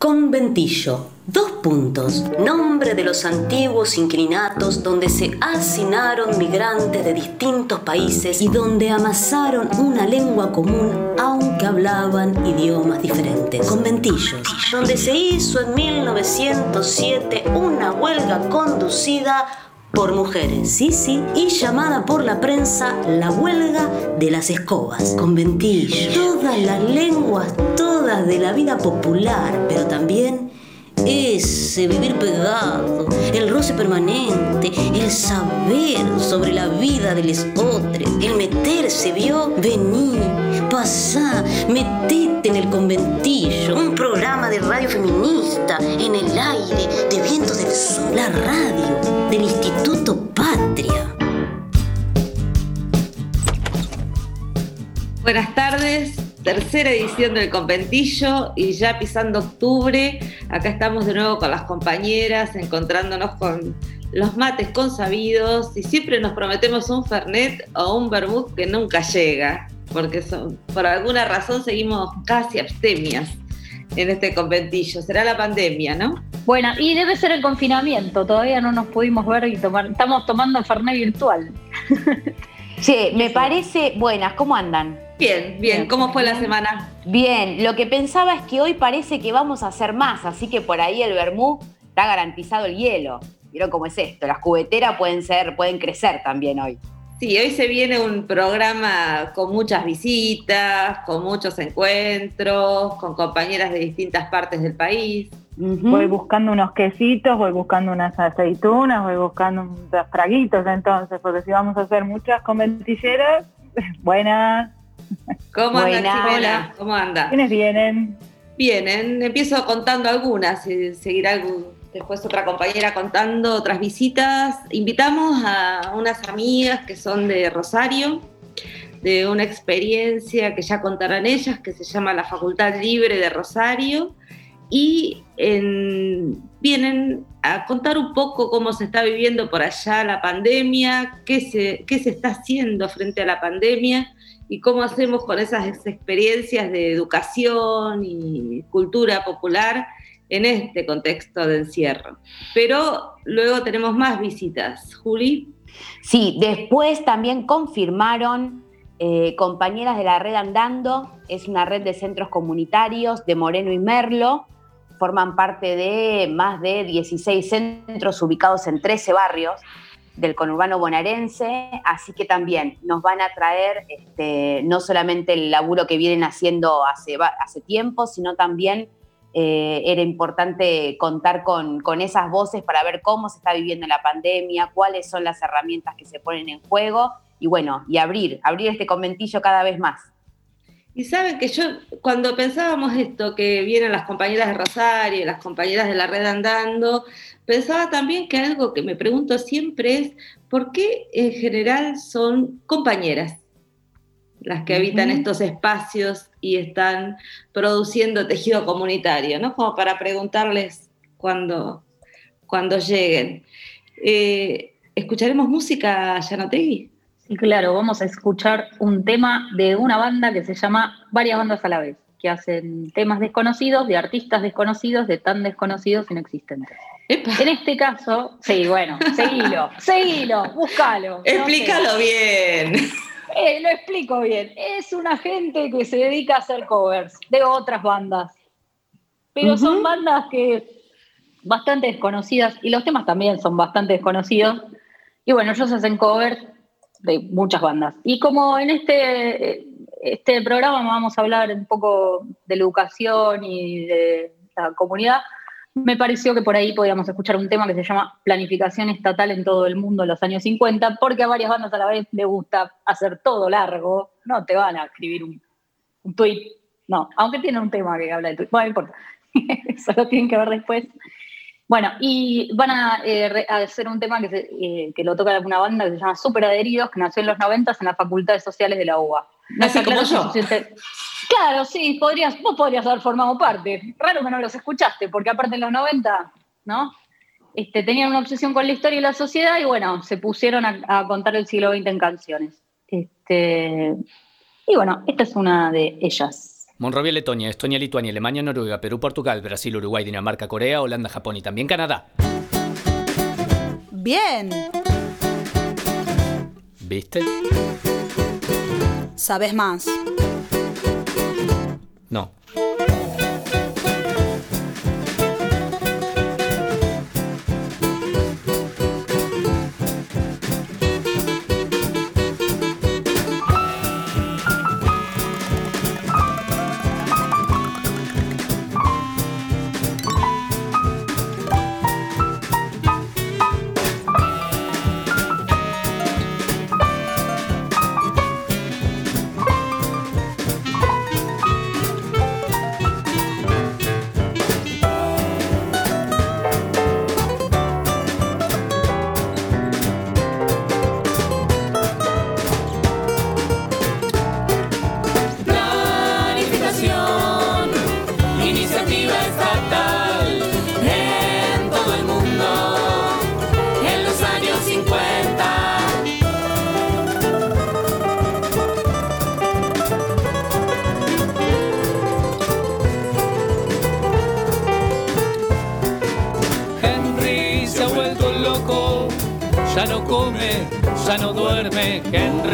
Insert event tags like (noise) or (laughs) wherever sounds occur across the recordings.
Conventillo. Dos puntos. Nombre de los antiguos inquilinatos donde se hacinaron migrantes de distintos países y donde amasaron una lengua común aunque hablaban idiomas diferentes. Conventillos. Donde se hizo en 1907 una huelga conducida por mujeres, sí, sí, y llamada por la prensa la huelga de las escobas, conventillo, todas las lenguas, todas de la vida popular, pero también ese vivir pegado, el roce permanente, el saber sobre la vida de los otros, el meterse, vio, vení, pasá, metete en el conventillo, un programa de radio feminista en el aire, de vientos del sur, la radio del Instituto Patria. Buenas tardes, tercera edición del Conventillo y ya pisando octubre, acá estamos de nuevo con las compañeras, encontrándonos con los mates consabidos y siempre nos prometemos un Fernet o un Vermouth que nunca llega, porque por alguna razón seguimos casi abstemias en este conventillo. Será la pandemia, ¿no? Bueno, y debe ser el confinamiento, todavía no nos pudimos ver y tomar, estamos tomando Fernet virtual. (laughs) Sí, me parece buenas, ¿cómo andan? Bien, bien, ¿cómo fue la semana? Bien, lo que pensaba es que hoy parece que vamos a hacer más, así que por ahí el vermú está garantizado el hielo. ¿Vieron cómo es esto? Las cubeteras pueden ser, pueden crecer también hoy. Sí, hoy se viene un programa con muchas visitas, con muchos encuentros, con compañeras de distintas partes del país. Voy buscando unos quesitos, voy buscando unas aceitunas, voy buscando unos fraguitos entonces, porque si vamos a hacer muchas conventilleras, (laughs) buenas, (laughs) ¿Cómo anda, ¿Cómo anda? ¿Quiénes vienen? Vienen, empiezo contando algunas, y seguirá después otra compañera contando otras visitas. Invitamos a unas amigas que son de Rosario, de una experiencia que ya contarán ellas, que se llama la Facultad Libre de Rosario, y vienen a contar un poco cómo se está viviendo por allá la pandemia, qué se, qué se está haciendo frente a la pandemia y cómo hacemos con esas experiencias de educación y cultura popular en este contexto de encierro. Pero luego tenemos más visitas. Juli. Sí, después también confirmaron eh, compañeras de la red Andando, es una red de centros comunitarios de Moreno y Merlo, forman parte de más de 16 centros ubicados en 13 barrios del conurbano bonaerense, así que también nos van a traer este, no solamente el laburo que vienen haciendo hace, hace tiempo, sino también eh, era importante contar con, con, esas voces para ver cómo se está viviendo la pandemia, cuáles son las herramientas que se ponen en juego y bueno, y abrir, abrir este conventillo cada vez más. Y saben que yo, cuando pensábamos esto, que vienen las compañeras de Rosario, las compañeras de la red andando, pensaba también que algo que me pregunto siempre es, ¿por qué en general son compañeras las que habitan estos espacios y están produciendo tejido comunitario? ¿no? Como para preguntarles cuando, cuando lleguen. Eh, ¿Escucharemos música, Yanotegui? Sí, claro, vamos a escuchar un tema de una banda que se llama Varias Bandas a la vez, que hacen temas desconocidos, de artistas desconocidos, de tan desconocidos inexistentes. En este caso, sí, bueno, seguilo, (laughs) seguilo, búscalo. Explícalo bien. Eh, lo explico bien. Es una gente que se dedica a hacer covers de otras bandas. Pero son bandas que bastante desconocidas, y los temas también son bastante desconocidos. Y bueno, ellos hacen covers de muchas bandas. Y como en este, este programa vamos a hablar un poco de la educación y de la comunidad, me pareció que por ahí podíamos escuchar un tema que se llama Planificación Estatal en todo el mundo en los años 50, porque a varias bandas a la vez le gusta hacer todo largo, no te van a escribir un, un tweet, no, aunque tiene un tema que habla de tweet, bueno, no importa, (laughs) eso lo tienen que ver después. Bueno, y van a, eh, hacer un tema que, eh, que lo toca una banda que se llama Super Adheridos, que nació en los 90 en las facultades sociales de la UBA. No Así como yo. Claro, sí, podrías, vos podrías haber formado parte. Raro que no los escuchaste, porque aparte en los 90, ¿no? Este, tenían una obsesión con la historia y la sociedad y bueno, se pusieron a, contar el siglo XX en canciones. Este, y bueno, esta es una de ellas. Monrovia, Letonia, Estonia, Lituania, Alemania, Noruega, Perú, Portugal, Brasil, Uruguay, Dinamarca, Corea, Holanda, Japón y también Canadá. Bien. ¿Viste? ¿Sabes más? No. Henry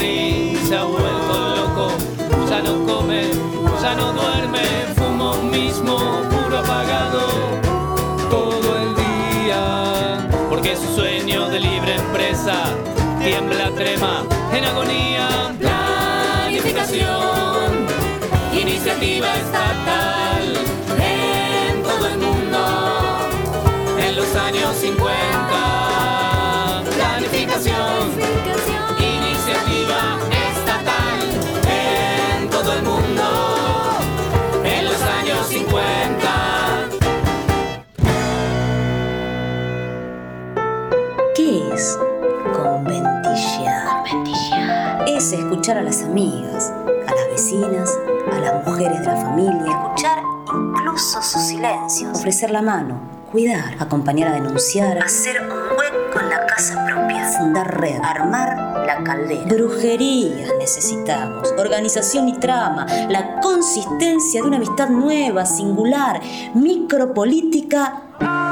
escuchar a las amigas, a las vecinas, a las mujeres de la familia, escuchar incluso sus silencios, ofrecer la mano, cuidar, acompañar a denunciar, hacer un hueco en la casa propia, fundar red, armar la caldera. Brujerías necesitamos, organización y trama, la consistencia de una amistad nueva, singular, micropolítica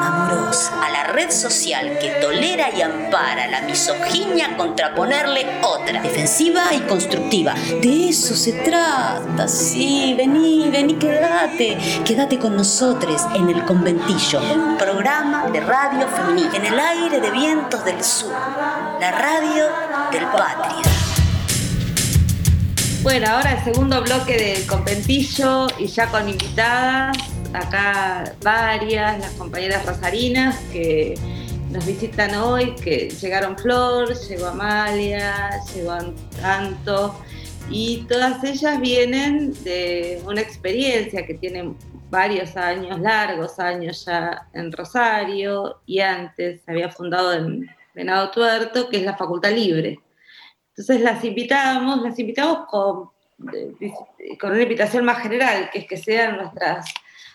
a la red social que tolera y ampara la misoginia contraponerle otra, defensiva y constructiva. De eso se trata, sí, vení, vení, quédate, quédate con nosotros en el conventillo, un programa de radio femenina, en el aire de vientos del sur, la radio del patria. Bueno, ahora el segundo bloque del conventillo y ya con invitadas, acá varias, las compañeras rosarinas que nos visitan hoy, que llegaron Flor, llegó Amalia, llegó Anto, y todas ellas vienen de una experiencia que tienen varios años, largos años ya en Rosario, y antes había fundado en Venado Tuerto, que es la Facultad Libre. Entonces las invitamos, las invitamos con, con una invitación más general, que es que sean nuestras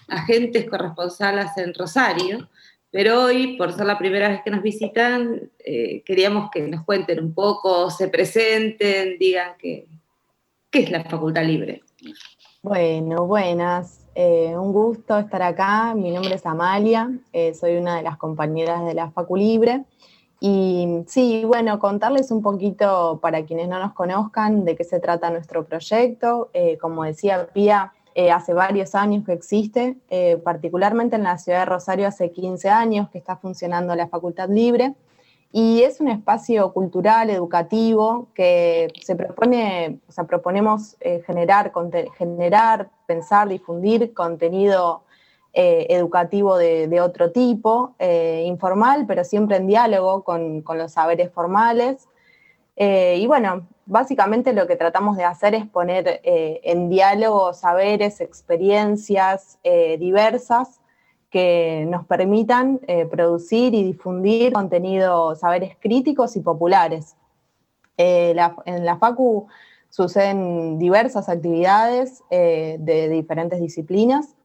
agentes corresponsales en Rosario, pero hoy, por ser la primera vez que nos visitan, eh, queríamos que nos cuenten un poco, se presenten, digan qué es la Facultad Libre. Bueno, buenas. Eh, un gusto estar acá. Mi nombre es Amalia, eh, soy una de las compañeras de la Facu Libre. Y sí, bueno, contarles un poquito para quienes no nos conozcan de qué se trata nuestro proyecto. Como decía Pía, eh, hace varios años que existe, eh, particularmente en la ciudad de Rosario hace 15 años que está funcionando la Facultad Libre. Y es un espacio cultural, educativo, que se propone, o sea, proponemos generar, generar, pensar, difundir contenido eh, educativo de, otro tipo, eh, informal, pero siempre en diálogo con, los saberes formales. Eh, y bueno, básicamente lo que tratamos de hacer es poner en diálogo saberes, experiencias diversas que nos permitan producir y difundir contenido, saberes críticos y populares. La, en la FACU suceden diversas actividades de diferentes disciplinas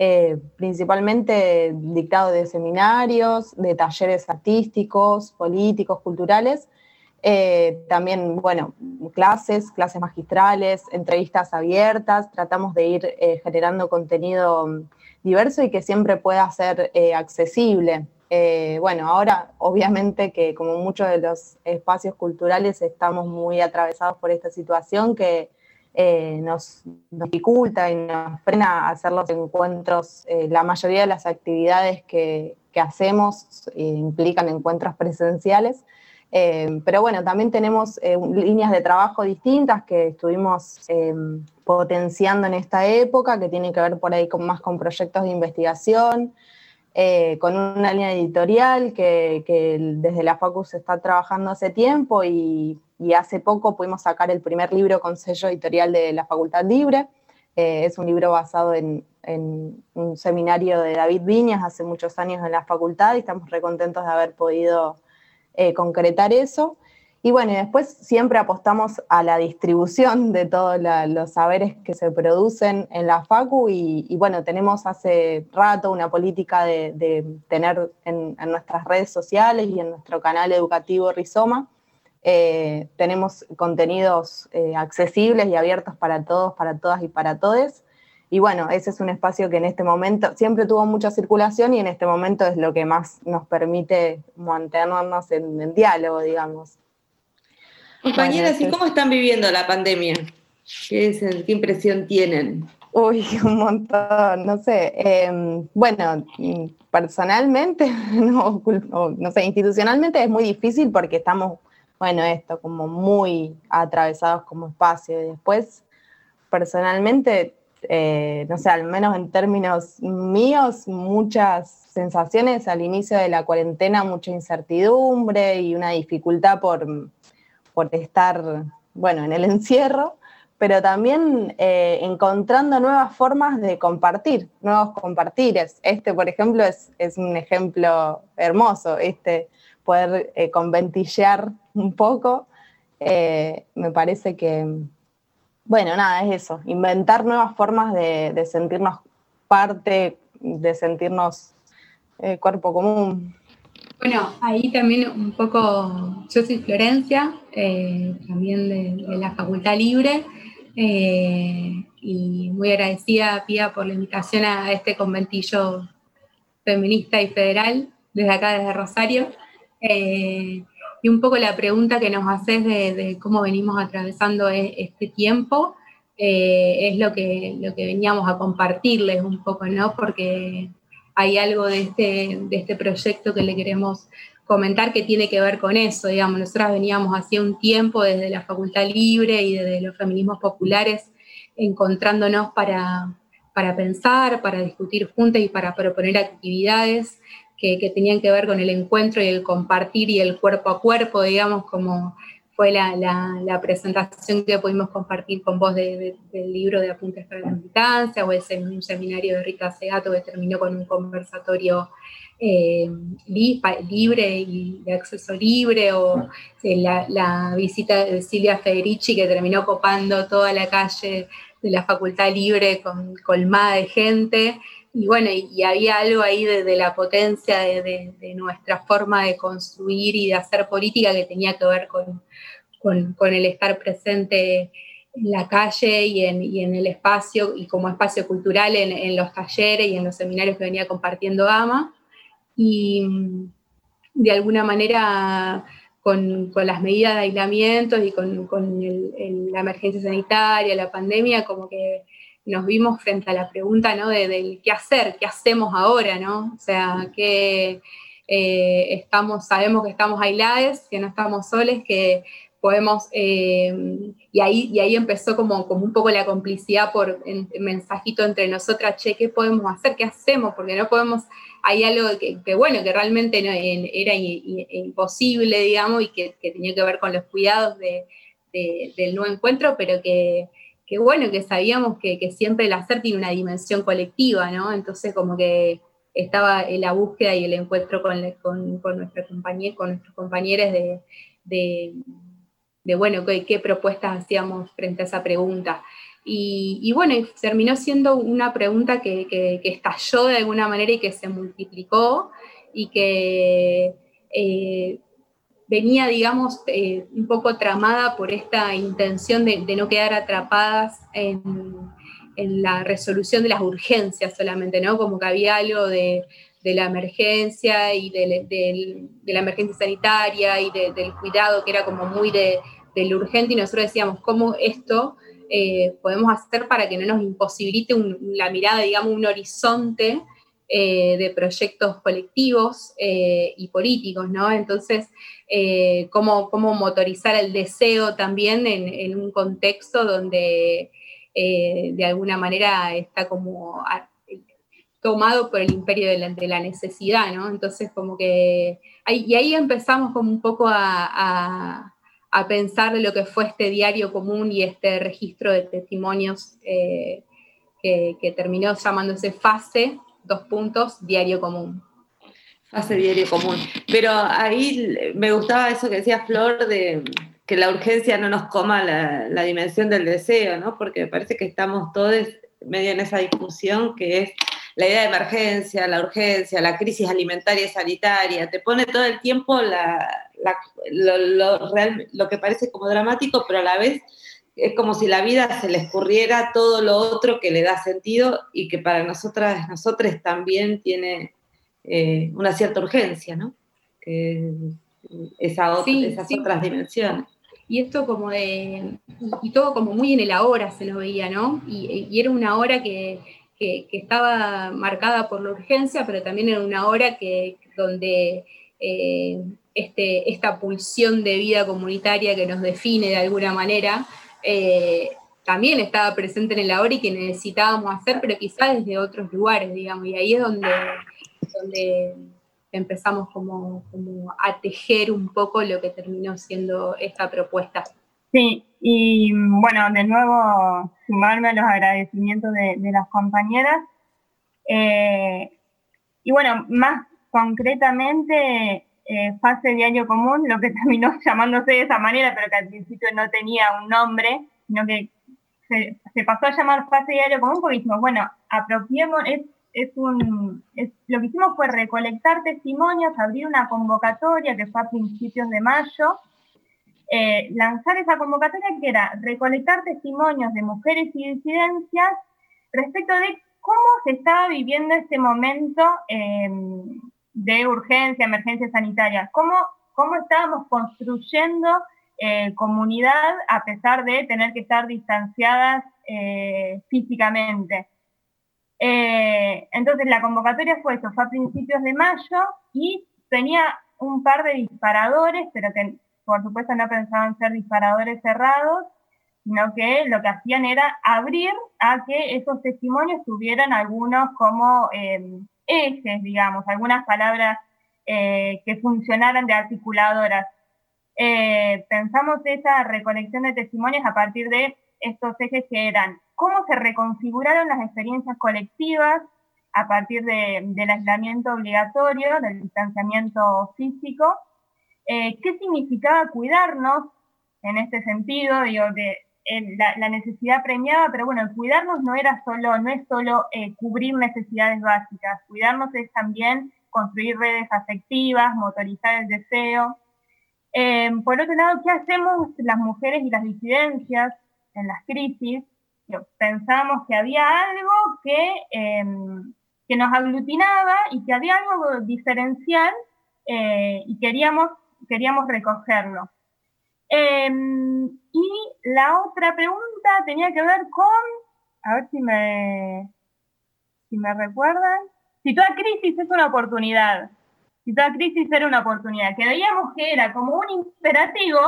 eh, principalmente dictado de seminarios, de talleres artísticos, políticos, culturales, Eh, también, bueno, clases, clases magistrales, entrevistas abiertas, tratamos de ir eh, generando contenido diverso y que siempre pueda ser eh, accesible. bueno, ahora obviamente que como muchos de los espacios culturales estamos muy atravesados por esta situación que nos, dificulta y nos frena hacer los encuentros, la mayoría de las actividades que, que hacemos implican encuentros presenciales. Eh, pero bueno, también tenemos eh, líneas de trabajo distintas que estuvimos em, potenciando en esta época, que tienen que ver por ahí más con proyectos de investigación, eh, con una línea editorial que, desde la Facu se está trabajando hace tiempo y, hace poco pudimos sacar el primer libro con sello editorial de la Facultad Libre. es un libro basado en, en, un seminario de David Viñas hace muchos años en la facultad y estamos recontentos de haber podido eh, concretar eso. Y bueno, después siempre apostamos a la distribución de todos los saberes que se producen en la FACU y, bueno, tenemos hace rato una política de, tener en, nuestras redes sociales y en nuestro canal educativo Rizoma, eh, tenemos contenidos eh, accesibles y abiertos para todos, para todas y para todes. Y bueno, ese es un espacio que en este momento siempre tuvo mucha circulación y en este momento es lo que más nos permite mantenernos en, diálogo, digamos. Compañeras, ¿y cómo están viviendo la pandemia? ¿Qué, impresión tienen? Uy, (laughs) un montón, no sé. Em, bueno, personalmente, (laughs) no, no sé, institucionalmente es muy difícil porque estamos, bueno, esto, como muy atravesados como espacio. Y después, personalmente, eh, no sé, al menos en términos míos, muchas sensaciones al inicio de la cuarentena, mucha incertidumbre y una dificultad por, estar, bueno, en el (laughs) encierro, pero también eh, encontrando nuevas formas de compartir, nuevos compartires. Este, por ejemplo, es, un ejemplo hermoso, este, poder eh, un poco, me parece que, bueno, nada, es eso, inventar nuevas formas de, sentirnos parte, de sentirnos eh, cuerpo común. Bueno, ahí también un poco, yo soy Florencia, eh, también de, la Facultad Libre, eh, y muy agradecida, Pía, por la invitación a este conventillo feminista y federal desde acá, desde Rosario y un poco la pregunta que nos haces de, cómo venimos atravesando e, este tiempo eh, es lo que, lo que veníamos a compartirles un poco, ¿no? Porque hay algo de este, de este proyecto que le queremos comentar que tiene que ver con eso, digamos, nosotras veníamos hacía un tiempo desde la Facultad Libre y desde los feminismos populares encontrándonos para, para pensar, para discutir juntas y para proponer actividades que, tenían que ver con el encuentro y el compartir y el cuerpo a cuerpo, digamos, como fue la, presentación que pudimos compartir con vos del libro de Apuntes para la Militancia, o ese un seminario de Rita Segato que terminó con un conversatorio eh, libre y de acceso libre, o eh, la, la, visita de Silvia Federici que terminó copando toda la calle de la Facultad Libre con colmada de gente y bueno, y, había algo ahí de, la potencia de, nuestra forma de construir y de hacer política que tenía que ver con, el estar presente en la calle y en, el espacio y como espacio cultural en, los talleres y en los seminarios que venía compartiendo AMA. Y mm, de alguna manera con, las medidas de aislamiento y con, la emergencia sanitaria, la pandemia, como que nos vimos frente a la pregunta, ¿no? De, qué hacer, qué hacemos ahora, ¿no? O sea, que eh, estamos, sabemos que estamos aislados, que no estamos soles, que podemos, eh, y, ahí, y ahí empezó como, como un poco la complicidad por el mensajito entre nosotras, che, ¿qué podemos hacer? ¿Qué hacemos? Porque no podemos, hay algo que, bueno, que realmente no, era imposible, digamos, y que, tenía que ver con los cuidados del nuevo encuentro, pero que que bueno, que sabíamos que, siempre el hacer tiene una dimensión colectiva, ¿no? Entonces como que estaba la búsqueda y el encuentro con, con, con, nuestra compañía, con nuestros compañeros de, bueno, qué, propuestas hacíamos frente a esa pregunta. Y, bueno, terminó siendo una pregunta que, estalló de alguna manera y que se multiplicó y que eh, venía, digamos, eh, un poco tramada por esta intención de, no quedar atrapadas en, la resolución de las urgencias solamente, ¿no? Como que había algo de, la emergencia y de, la emergencia sanitaria y del cuidado que era como muy de, urgente y nosotros decíamos, ¿cómo esto eh, podemos hacer para que no nos imposibilite la mirada, digamos, un horizonte eh, de proyectos colectivos eh, y políticos, ¿no? Entonces, cómo, cómo, motorizar el deseo también en, un contexto donde de alguna manera está como tomado por el imperio de la, necesidad, ¿no? Entonces, como que, y ahí empezamos como un poco a a pensar de lo que fue este diario común y este registro de testimonios eh, que, terminó llamándose FASE, dos puntos, diario común. Fase diario común. Pero ahí me gustaba eso que decía Flor de que la urgencia no nos coma la, la dimensión del deseo, ¿no? Porque me parece que estamos todos medio en esa discusión que es la idea de emergencia, la urgencia, la crisis alimentaria y sanitaria, te pone todo el tiempo lo, que parece como dramático, pero a la vez es como si la vida se le escurriera todo lo otro que le da sentido y que para nosotras, nosotros también tiene eh, una cierta urgencia, ¿no? esa esas otras dimensiones. Y esto como de, y todo como muy en el ahora se lo veía, ¿no? y era una hora que, que, estaba marcada por la urgencia, pero también en una hora que, donde eh, este, esta pulsión de vida comunitaria que nos define de alguna manera, eh, también estaba presente en la hora y que necesitábamos hacer, pero quizás desde otros lugares, digamos, y ahí es donde, donde empezamos como, como a tejer un poco lo que terminó siendo esta propuesta. Sí, y bueno, de nuevo sumarme a los agradecimientos de, las compañeras. Eh, y bueno, más concretamente, eh, fase diario común, lo que (laughs) terminó llamándose de esa manera, pero que al principio no tenía un nombre, sino que se, pasó a llamar fase diario común porque dijimos, bueno, apropiemos, es, un, lo que hicimos fue recolectar testimonios, abrir una convocatoria que fue a principios de mayo, eh, lanzar esa convocatoria que era recolectar testimonios de mujeres y disidencias respecto de cómo se estaba viviendo este momento em, de urgencia, emergencia sanitaria, cómo, cómo estábamos construyendo eh, comunidad a pesar de tener que estar distanciadas eh, físicamente. entonces la convocatoria fue eso, fue a principios de mayo y tenía un par de disparadores, pero que por supuesto no pensaban ser disparadores cerrados, sino que lo que hacían era abrir a que esos testimonios tuvieran algunos como eh, ejes, digamos, algunas palabras eh, que funcionaran de articuladoras. Eh, pensamos esa recolección de testimonios a partir de estos ejes que eran cómo se reconfiguraron las experiencias colectivas a partir del aislamiento obligatorio, del distanciamiento físico, eh, ¿Qué significaba cuidarnos en este sentido? Digo, de, la, necesidad premiada, pero bueno, cuidarnos no era solo, no es solo eh, cubrir necesidades básicas, cuidarnos es también construir redes afectivas, motorizar el deseo. Eh, por otro lado, ¿qué hacemos las mujeres y las disidencias en las crisis? pensamos que había algo que, em, que nos aglutinaba y que había algo diferencial y queríamos queríamos recogerlo. Em, y la otra pregunta tenía que ver con, a ver si me, si me recuerdan, si toda crisis es una oportunidad, si toda crisis era una oportunidad, que veíamos que era como un imperativo,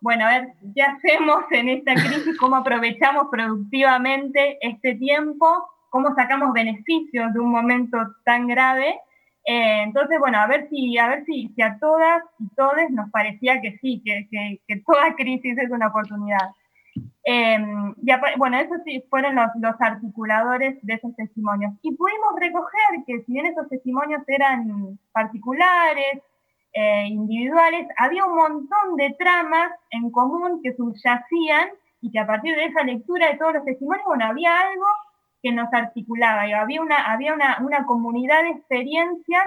bueno, a ver, ¿qué hacemos en esta crisis? ¿Cómo aprovechamos productivamente este tiempo? ¿Cómo sacamos beneficios de un momento tan grave? Eh, entonces, bueno, a ver si, a ver si, si a todas y todos nos parecía que sí, que, que, toda crisis es una oportunidad. Eh, bueno, esos sí fueron los, los, articuladores de esos testimonios. Y pudimos recoger que si bien esos testimonios eran particulares, eh, individuales, había un montón de tramas en común que subyacían y que a partir de esa lectura de todos los testimonios, bueno, había algo que nos articulaba. Y había una, había una, una comunidad de experiencias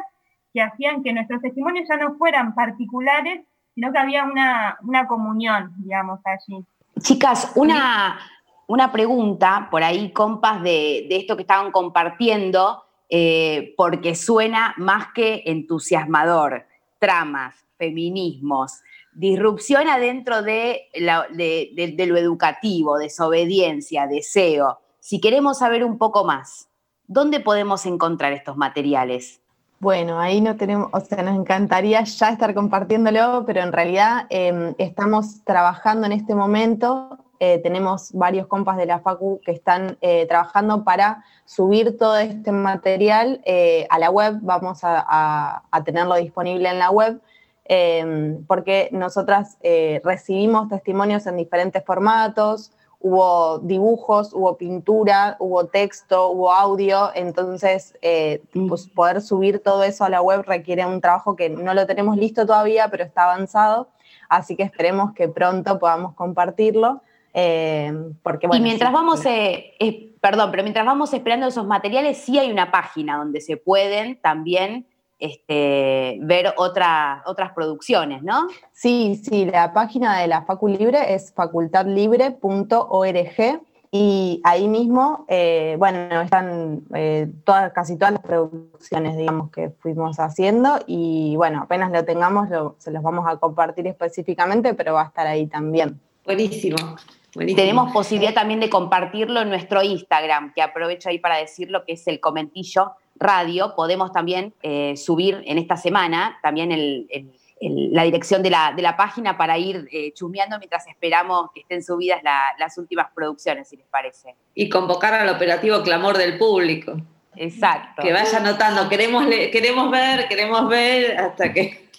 que hacían que nuestros testimonios ya no fueran particulares, sino que había una, una comunión, digamos, allí. Chicas, una, una pregunta por ahí, compas, de, de esto que estaban compartiendo, eh, porque suena más que entusiasmador. Tramas, feminismos, disrupción adentro de, la- de- de- de lo educativo, desobediencia, deseo. Si queremos saber un poco más, ¿dónde podemos encontrar estos materiales? Bueno, ahí no tenemos, o sea, nos encantaría ya estar compartiéndolo, pero en realidad eh, estamos trabajando en este momento. eh, tenemos varios compas de la Facu que están eh, trabajando para subir todo este material eh, a la web. Vamos a, tenerlo disponible en la web, eh, porque nosotras recibimos testimonios en diferentes formatos, hubo dibujos, hubo pintura, hubo texto, hubo audio, entonces eh, pues poder subir todo eso a la web requiere un trabajo que no lo tenemos listo todavía, pero está avanzado, así que esperemos que pronto podamos compartirlo. eh, porque, bueno, y mientras sí, vamos, eh, perdón, pero mientras vamos esperando esos materiales, sí hay una página donde se pueden también este, ver otra- otras producciones, ¿no? Sí, sí, la página de la Facu Libre es facultadlibre.org y ahí mismo, eh, bueno, están eh, todas, casi todas las producciones, digamos, que fuimos haciendo y bueno, apenas lo tengamos lo- se los vamos a compartir específicamente, pero va a estar ahí también. Buenísimo. buenísimo. Tenemos posibilidad también de compartirlo en nuestro Instagram, que aprovecho ahí para decirlo, que es el Comentillo Radio. Podemos también eh, subir en esta semana también el- el- el- la dirección de la, de la página para ir eh, chusmeando mientras esperamos que estén subidas la- las últimas producciones, si les parece. Y convocar al operativo clamor del público. Exacto. Que vaya anotando, queremos, queremos ver, queremos ver, hasta que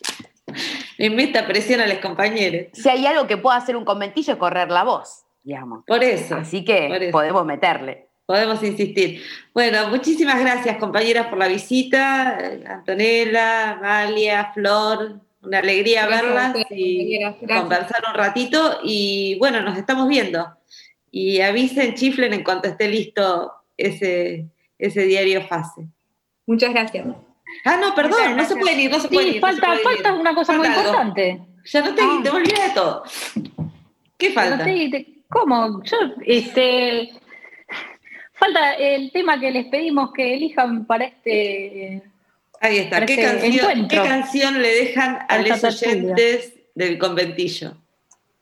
(laughs) le meta presión a los compañeros. Si hay algo que pueda hacer un conventillo es correr la voz, digamos. Por eso. Así que eso. podemos meterle. Podemos insistir. Bueno, muchísimas gracias, compañeras, por la visita. Antonella, Amalia, Flor, una alegría Gracias verlas y gracias. conversar un ratito. Y bueno, nos estamos viendo. Y avisen, chiflen en cuanto esté listo ese, ese diario fase. Muchas gracias. Ah, no, perdón, no se pueden ir, no se Sí, ir. falta, pueden falta ir. una cosa muy algo. importante. Ya no te, Ah. te olvidas de todo. ¿Qué falta? No sé, te- ¿Cómo? Yo, este. Falta el tema que les pedimos que elijan para este. Ahí está. ¿Qué Parece canción. ¿Qué canción le dejan a los oyentes del conventillo?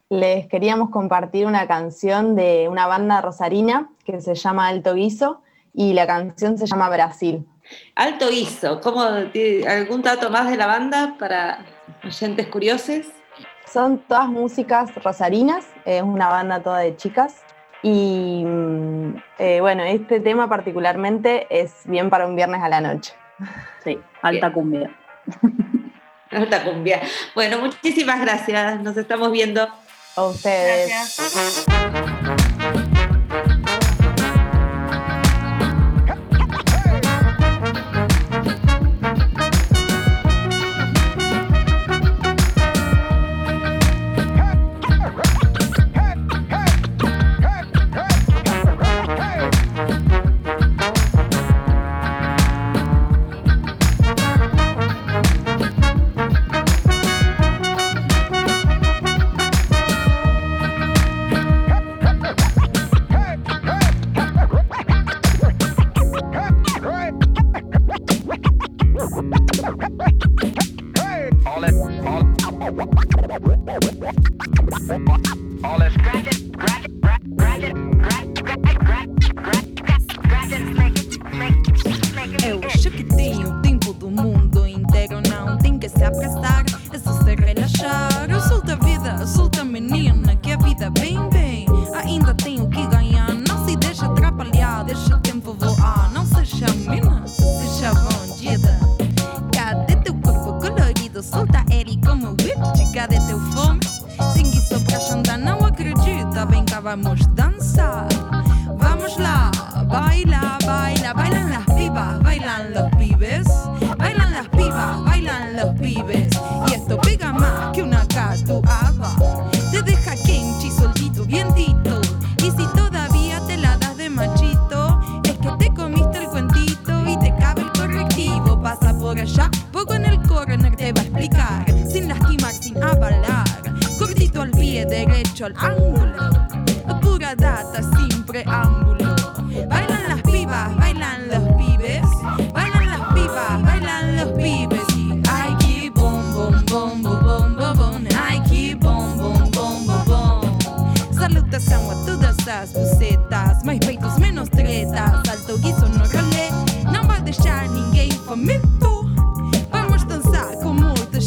Les queríamos compartir una canción de una banda rosarina que se llama Alto Guiso y la canción se llama Brasil. Alto Guiso, ¿cómo, tiene ¿algún dato más de la banda para oyentes curiosos? Son todas músicas rosarinas, es una banda toda de chicas. Y mm, eh, bueno, este tema particularmente es bien para un viernes a la noche. Sí, alta cumbia. (laughs) Alta cumbia. Bueno, muchísimas gracias. Nos estamos viendo. A ustedes. Gracias.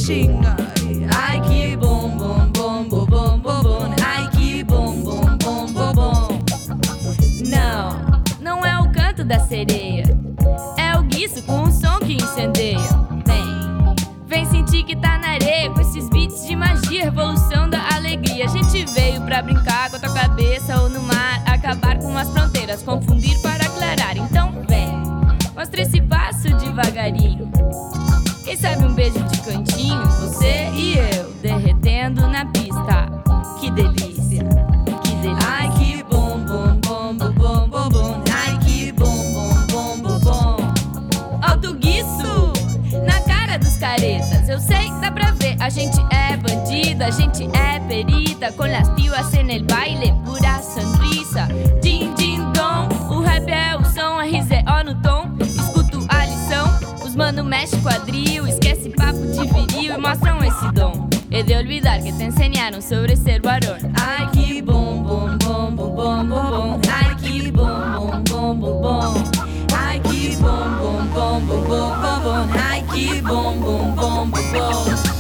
Xinga. Ai, que bom, bom, bom, bom, bom, bom, bom. Ai, que bom, bom, bom, bom, bom. Não, não é o canto da sereia. É o guiço com um som que incendeia. Vem, vem sentir que tá na areia com esses beats de magia, revolução da alegria. A gente veio pra brincar com a tua cabeça ou no mar, acabar com as fronteiras, confundir para aclarar. Então vem, mostra esse passo devagarinho. A gente é perita. Com las pibas en el baile, pura sonrisa. Din, din, dom. O rap é o som, RZO no tom. Escuto a lição. Os mano mexe quadril, esquece papo de viril e mostram esse dom. He de olvidar que te enseñaron sobre ser varón. Ai, que bom, bom, bom, bom, bom, bom, bom. Ai, que bom, bom, bom, bom, bom. Ai, que bom, bom, bom, bom, bom, bom, bom. Ai, que bom, bom, bom, bom, bom.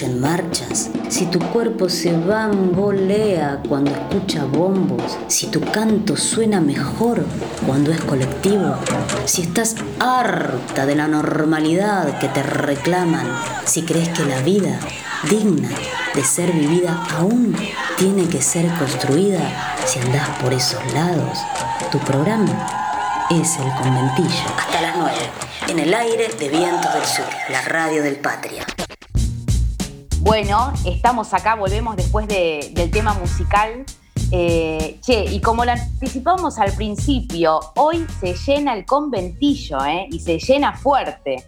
Incluyen marchas, si tu cuerpo se bambolea cuando escucha bombos, si tu canto suena mejor cuando es colectivo, si estás harta de la normalidad que te reclaman, si crees que la vida digna de ser vivida aún tiene que ser construida, si andás por esos lados, tu programa es el conventillo. Hasta las 9, en el aire de Vientos del Sur, la radio del Patria. Bueno, estamos acá, volvemos después de- del tema musical. Eh, che, y como lo anticipamos al principio, hoy se llena el conventillo, ¿eh? Y se llena fuerte.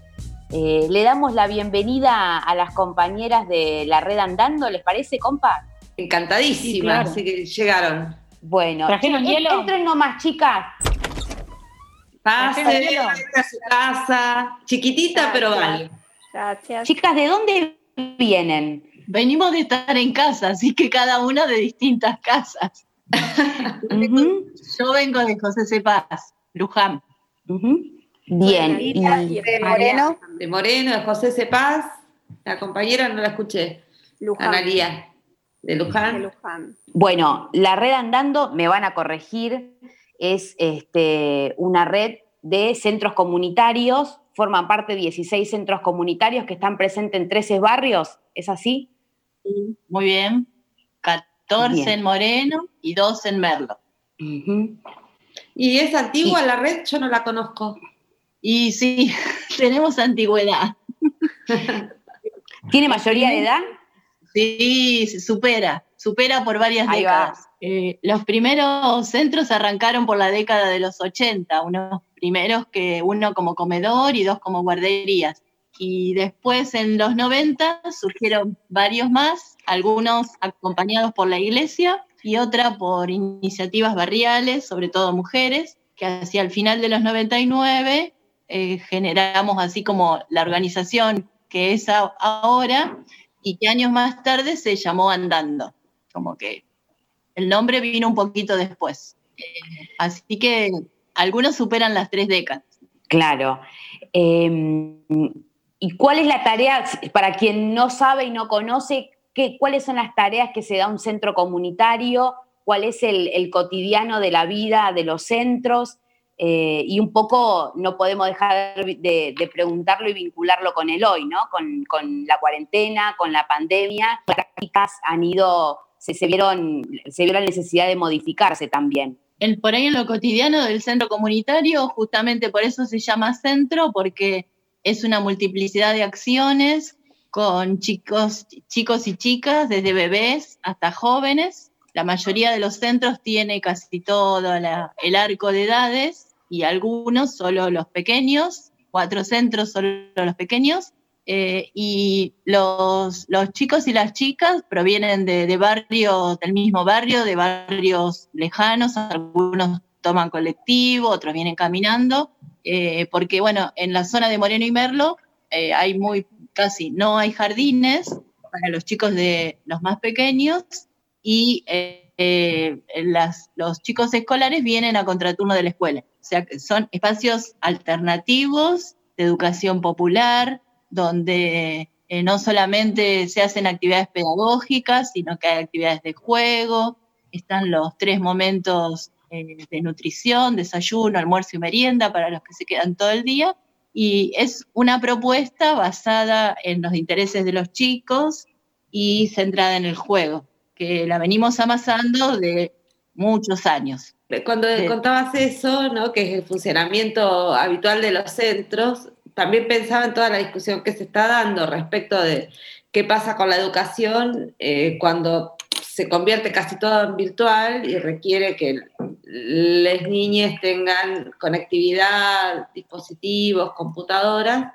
Eh, le damos la bienvenida a las compañeras de la red andando, ¿les parece, compa? Encantadísima, Sí, claro. así que llegaron. Bueno, ¿Trajeron hielo? entren nomás, chicas. Pase, ¿Trajeron hielo? venga a su casa. Chiquitita, pero vale. Gracias. Chicas, ¿de dónde vienen? Venimos de estar en casa, así que cada una de distintas casas. Yo vengo de José Cepaz, Luján. ujú. Bien. Y- de Moreno, De Moreno, de José Cepaz. La compañera no la escuché. Luján. Analía. De de Luján. Luján. Bueno, la red andando, me van a corregir, es este, una red de centros comunitarios, forman parte de 16 centros comunitarios que están presentes en 13 barrios, ¿es así? Muy bien. 14 Bien. en Moreno y 2 en Merlo. ¿Y es antigua la red? Yo no la conozco. Y sí, (laughs) tenemos antigüedad. ¿Tiene mayoría de edad? Sí, supera, supera por varias Ahí va. décadas. Eh, los primeros centros arrancaron por la década de los 80, unos primeros que uno como comedor y dos como guarderías. Y después en los 90 surgieron varios más, algunos acompañados por la iglesia y otra por iniciativas barriales, sobre todo mujeres, que hacia el final de los 99 eh, generamos así como la organización que es ahora y que años más tarde se llamó Andando, como que el nombre vino un poquito después. Eh, así que algunos superan las tres décadas. Claro. Em, ¿Y cuál es la tarea, para quien no sabe y no conoce, qué, cuáles son las tareas que se da un centro comunitario? ¿Cuál es el, cotidiano de la vida de los centros? Eh, y un poco no podemos dejar de, preguntarlo y vincularlo con el hoy, ¿no? Con, la cuarentena, con la pandemia. Las prácticas han ido, se, vieron, se vio la necesidad de modificarse también. El, por ahí en lo cotidiano del centro comunitario, justamente por eso se llama centro, porque es una multiplicidad de acciones con chicos, chicos y chicas, desde bebés hasta jóvenes. La mayoría de los centros tiene casi todo el arco de edades y algunos solo los pequeños, cuatro centros solo los pequeños. Eh, y los, los, chicos y las chicas provienen de, de barrios, del mismo barrio, de barrios lejanos, algunos toman colectivo, otros vienen caminando, eh, porque bueno, en la zona de Moreno y Merlo eh, hay muy, casi no hay jardines para los chicos de los más pequeños y eh, las, los chicos escolares vienen a contraturno de la escuela. O sea, son espacios alternativos de educación popular, donde no solamente se hacen actividades pedagógicas, sino que hay actividades de juego, están los tres momentos eh, de nutrición, desayuno, almuerzo y merienda para los que se quedan todo el día. Y es una propuesta basada en los intereses de los chicos y centrada en el juego, que la venimos amasando de muchos años. Cuando contabas eso, ¿no? que es el funcionamiento habitual de los centros, también pensaba en toda la discusión que se está dando respecto de qué pasa con la educación eh, cuando se convierte casi todo en virtual y requiere que las niñas tengan conectividad, dispositivos, computadoras.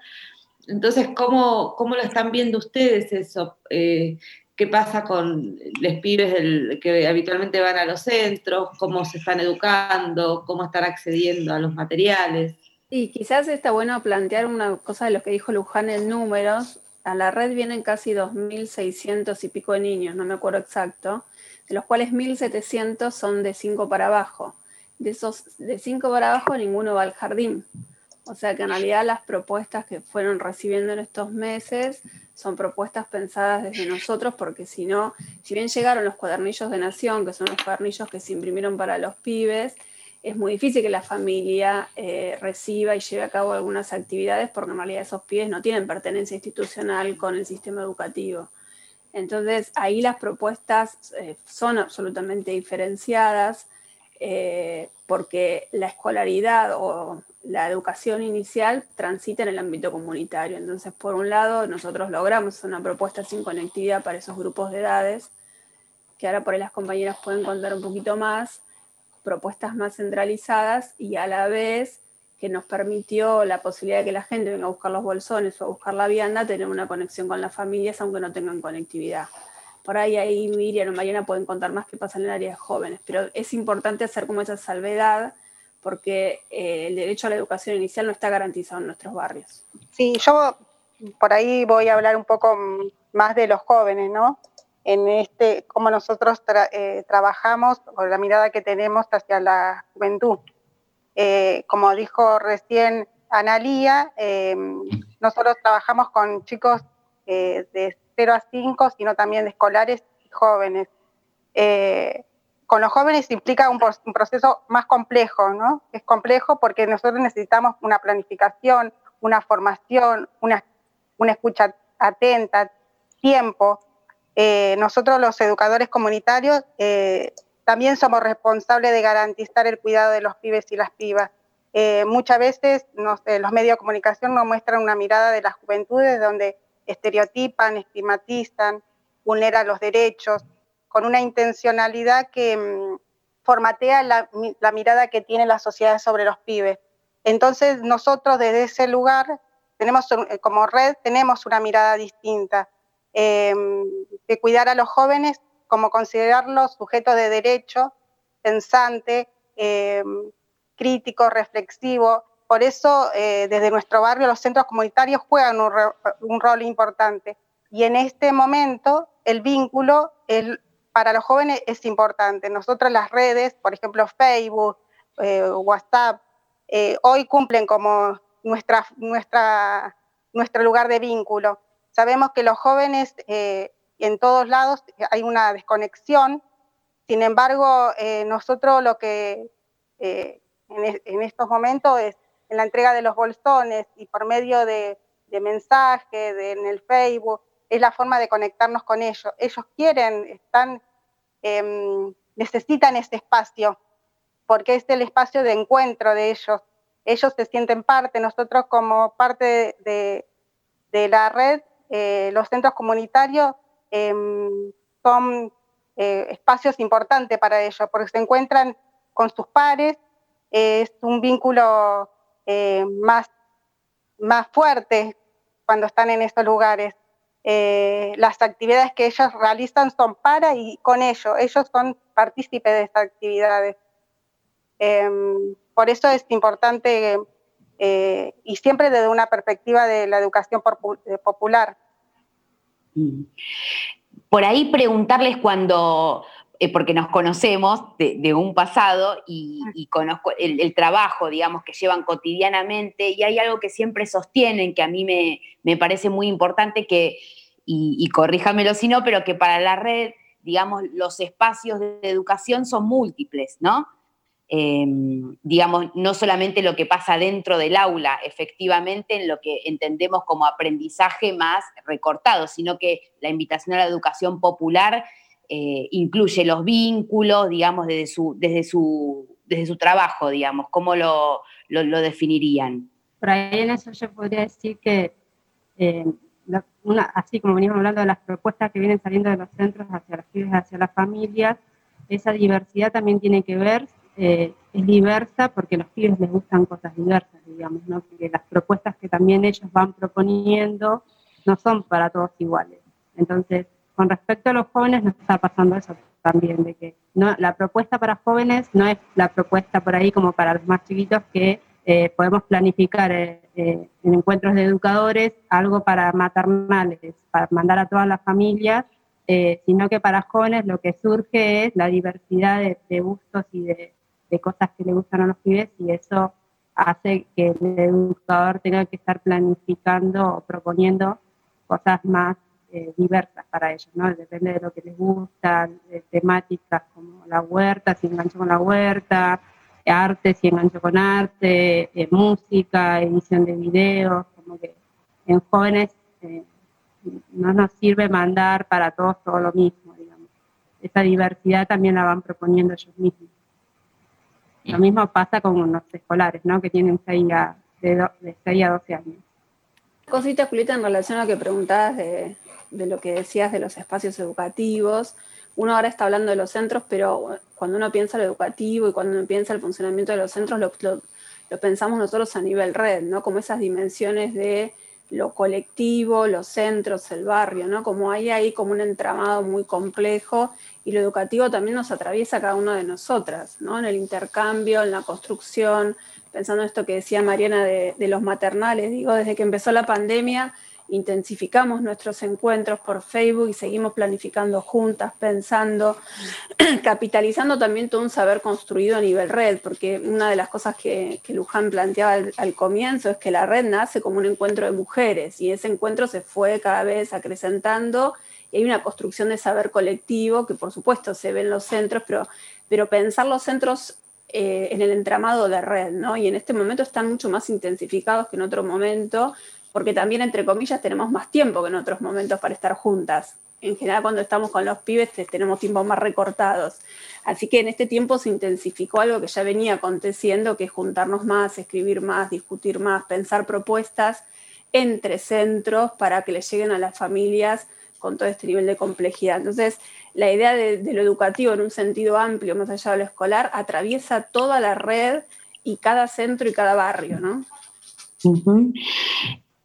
Entonces, ¿cómo, cómo lo están viendo ustedes eso? Eh, ¿Qué pasa con los pibes que habitualmente van a los centros? ¿Cómo se están educando? ¿Cómo están accediendo a los materiales? Y quizás está bueno plantear una cosa de lo que dijo Luján en números, a la red vienen casi 2.600 y pico de niños, no me acuerdo exacto, de los cuales 1.700 son de 5 para abajo. De esos de 5 para abajo ninguno va al jardín. O sea que en realidad las propuestas que fueron recibiendo en estos meses son propuestas pensadas desde nosotros, porque si no, si bien llegaron los cuadernillos de nación, que son los cuadernillos que se imprimieron para los pibes, es muy difícil que la familia eh, reciba y lleve a cabo algunas actividades porque en realidad esos pibes no tienen pertenencia institucional con el sistema educativo. Entonces ahí las propuestas eh, son absolutamente diferenciadas eh, porque la escolaridad o la educación inicial transita en el ámbito comunitario. Entonces, por un lado, nosotros logramos una propuesta sin conectividad para esos grupos de edades, que ahora por ahí las compañeras pueden contar un poquito más, propuestas más centralizadas y a la vez que nos permitió la posibilidad de que la gente venga a buscar los bolsones o a buscar la vianda, tener una conexión con las familias aunque no tengan conectividad. Por ahí ahí Miriam o Mariana pueden contar más qué pasa en el área de jóvenes, pero es importante hacer como esa salvedad porque eh, el derecho a la educación inicial no está garantizado en nuestros barrios. Sí, yo por ahí voy a hablar un poco más de los jóvenes, ¿no? En este, cómo nosotros eh, trabajamos o la mirada que tenemos hacia la juventud. Eh, como dijo recién Analía, em, nosotros trabajamos con chicos eh, de 0 a 5, sino también de escolares y jóvenes. con los jóvenes implica un, proceso más complejo, ¿no? Es complejo porque nosotros necesitamos una planificación, una formación, una, una escucha atenta, tiempo, eh, nosotros los educadores comunitarios eh, también somos responsables de garantizar el cuidado de los pibes y las pibas. Eh, muchas veces los medios de comunicación nos muestran una mirada de las juventudes donde estereotipan, estigmatizan, vulneran los derechos, con una intencionalidad que mm, formatea la, mirada que tiene la sociedad sobre los pibes. Entonces nosotros desde ese lugar tenemos como red tenemos una mirada distinta Em, de cuidar a los jóvenes como considerarlos sujetos de derecho, pensante, eh, crítico, reflexivo. Por eso, eh, desde nuestro barrio, los centros comunitarios juegan un, un, rol importante. Y en este momento, el vínculo para los jóvenes es importante. Nosotros las redes, por ejemplo, Facebook, eh, WhatsApp, hoy cumplen como nuestra, nuestra, nuestro lugar de vínculo. Sabemos que los jóvenes en todos lados hay una desconexión. Sin embargo, eh, nosotros lo que eh, en, estos momentos es en la entrega de los bolsones y por medio de, mensajes en el Facebook, es la forma de conectarnos con ellos. Ellos quieren, están, em, necesitan ese espacio, porque es el espacio de encuentro de ellos. Ellos se sienten parte, nosotros como parte de, la red, eh, los centros comunitarios, Em, son eh, espacios importantes para ellos, porque se encuentran con sus pares, es un vínculo eh, más, más fuerte cuando están en estos lugares. Las actividades que ellos realizan son para y con ellos, ellos son partícipes de estas actividades. Em, por eso es importante y siempre desde una perspectiva de la educación popular. Por ahí preguntarles cuando, eh, porque nos conocemos de, un pasado y, conozco el, trabajo, digamos, que llevan cotidianamente y hay algo que siempre sostienen que a mí me, parece muy importante que, y, y, corríjamelo si no, pero que para la red, digamos, los espacios de educación son múltiples, ¿no? Em, digamos, no solamente lo que pasa dentro del aula, efectivamente, en lo que entendemos como aprendizaje más recortado, sino que la invitación a la educación popular eh, incluye los vínculos, digamos, desde su, desde su, desde su trabajo, digamos, ¿cómo lo, lo, definirían? Por ahí en eso yo podría decir que, eh, así como venimos hablando de las propuestas que vienen saliendo de los centros hacia las pibes, hacia las familias, esa diversidad también tiene que ver eh, es diversa porque a los pibes les gustan cosas diversas, digamos, ¿no? Porque las propuestas que también ellos van proponiendo no son para todos iguales. Entonces, con respecto a los jóvenes, nos está pasando eso también, de que no, la propuesta para jóvenes no es la propuesta por ahí como para los más chiquitos que eh, podemos planificar eh, en encuentros de educadores algo para maternales, para mandar a todas las familias, sino que para jóvenes lo que surge es la diversidad de gustos y de, de cosas que le gustan a los pibes y eso hace que el educador tenga que estar planificando o proponiendo cosas más eh, diversas para ellos, ¿no? Depende de lo que les gusta, temáticas como la huerta, si engancho con la huerta, arte, si engancho con arte, eh, música, edición de videos, como que en jóvenes eh, no nos sirve mandar para todos todo lo mismo, digamos. Esa diversidad también la van proponiendo ellos mismos. Lo mismo pasa con los escolares, ¿no? Que tienen 6 a, de, 6 a 12 años. Cosita, Julieta, en relación a lo que preguntabas de, lo que decías de los espacios educativos. Uno ahora está hablando de los centros, pero cuando uno piensa lo educativo y cuando uno piensa el funcionamiento de los centros, lo, lo pensamos nosotros a nivel red, ¿no? Como esas dimensiones de lo colectivo, los centros, el barrio, ¿no? Como hay ahí como un entramado muy complejo y lo educativo también nos atraviesa a cada una de nosotras, ¿no? En el intercambio, en la construcción, pensando en esto que decía Mariana de los maternales, digo, desde que empezó la pandemia, intensificamos nuestros encuentros por Facebook y seguimos planificando juntas, pensando, (clears throat) capitalizando también todo un saber construido a nivel red, porque una de las cosas que, Luján planteaba al, comienzo es que la red nace como un encuentro de mujeres y ese encuentro se fue cada vez acrecentando y hay una construcción de saber colectivo que por supuesto se ve en los centros, pero, pero pensar los centros eh, en el entramado de red, ¿no? Y en este momento están mucho más intensificados que en otro momento, porque también, entre comillas, tenemos más tiempo que en otros momentos para estar juntas. En general, cuando estamos con los pibes, tenemos tiempos más recortados. Así que en este tiempo se intensificó algo que ya venía aconteciendo, que es juntarnos más, escribir más, discutir más, pensar propuestas entre centros para que les lleguen a las familias con todo este nivel de complejidad. Entonces, la idea de, lo educativo en un sentido amplio, más allá de lo escolar, atraviesa toda la red y cada centro y cada barrio, ¿no?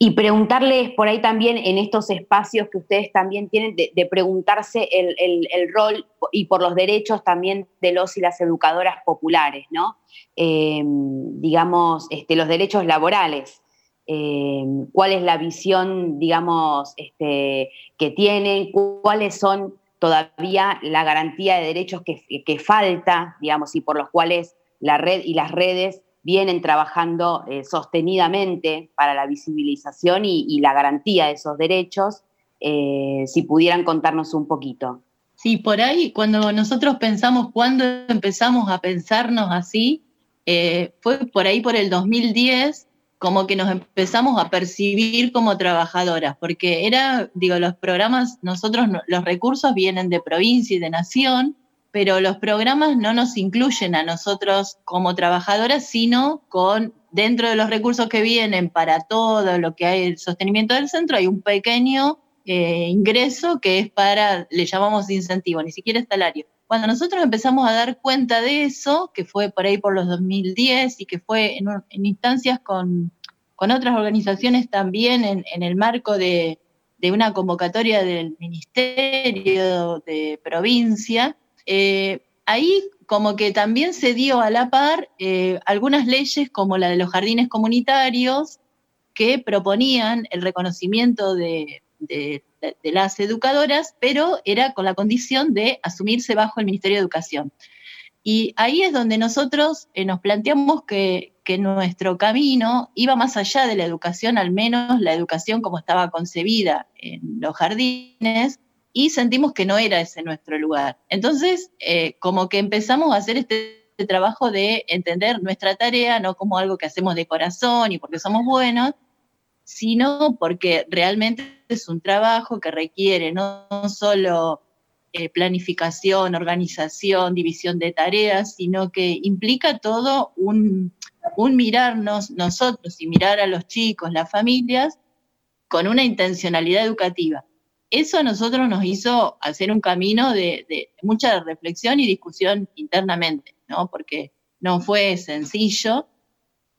Y preguntarles por ahí también en estos espacios que ustedes también tienen, de, preguntarse el, rol y por los derechos también de los y las educadoras populares, ¿no? Em, digamos, este, los derechos laborales. Em, ¿Cuál es la visión, digamos, este, que tienen? ¿Cuáles son todavía la garantía de derechos que, que falta, digamos, y por los cuales la red y las redes vienen trabajando eh, sostenidamente para la visibilización y, la garantía de esos derechos, eh, si pudieran contarnos un poquito. Sí, por ahí, cuando nosotros pensamos, cuando empezamos a pensarnos así, eh, fue por ahí por el 2010, como que nos empezamos a percibir como trabajadoras, porque era, digo, los programas, nosotros, los recursos vienen de provincia y de nación, pero los programas no nos incluyen a nosotros como trabajadoras, sino con dentro de los recursos que vienen para todo lo que hay el sostenimiento del centro, hay un pequeño eh, ingreso que es para, le llamamos incentivo, ni siquiera es salario. Cuando nosotros empezamos a dar cuenta de eso, que fue por ahí por los 2010 y que fue en, instancias con, otras organizaciones también en, en el marco de, de una convocatoria del Ministerio de Provincia, eh, ahí como que también se dio a la par eh, algunas leyes como la de los jardines comunitarios que proponían el reconocimiento de, las educadoras, pero era con la condición de asumirse bajo el Ministerio de Educación. Y ahí es donde nosotros eh, nos planteamos que, que, nuestro camino iba más allá de la educación, al menos la educación como estaba concebida en los jardines, y sentimos que no era ese nuestro lugar. Entonces, eh, como que empezamos a hacer este, trabajo de entender nuestra tarea no como algo que hacemos de corazón y porque somos buenos, sino porque realmente es un trabajo que requiere no, solo eh, planificación, organización, división de tareas, sino que implica todo un, un mirarnos nosotros y mirar a los chicos, las familias, con una intencionalidad educativa eso a nosotros nos hizo hacer un camino de, mucha reflexión y discusión internamente, ¿no? Porque no fue sencillo.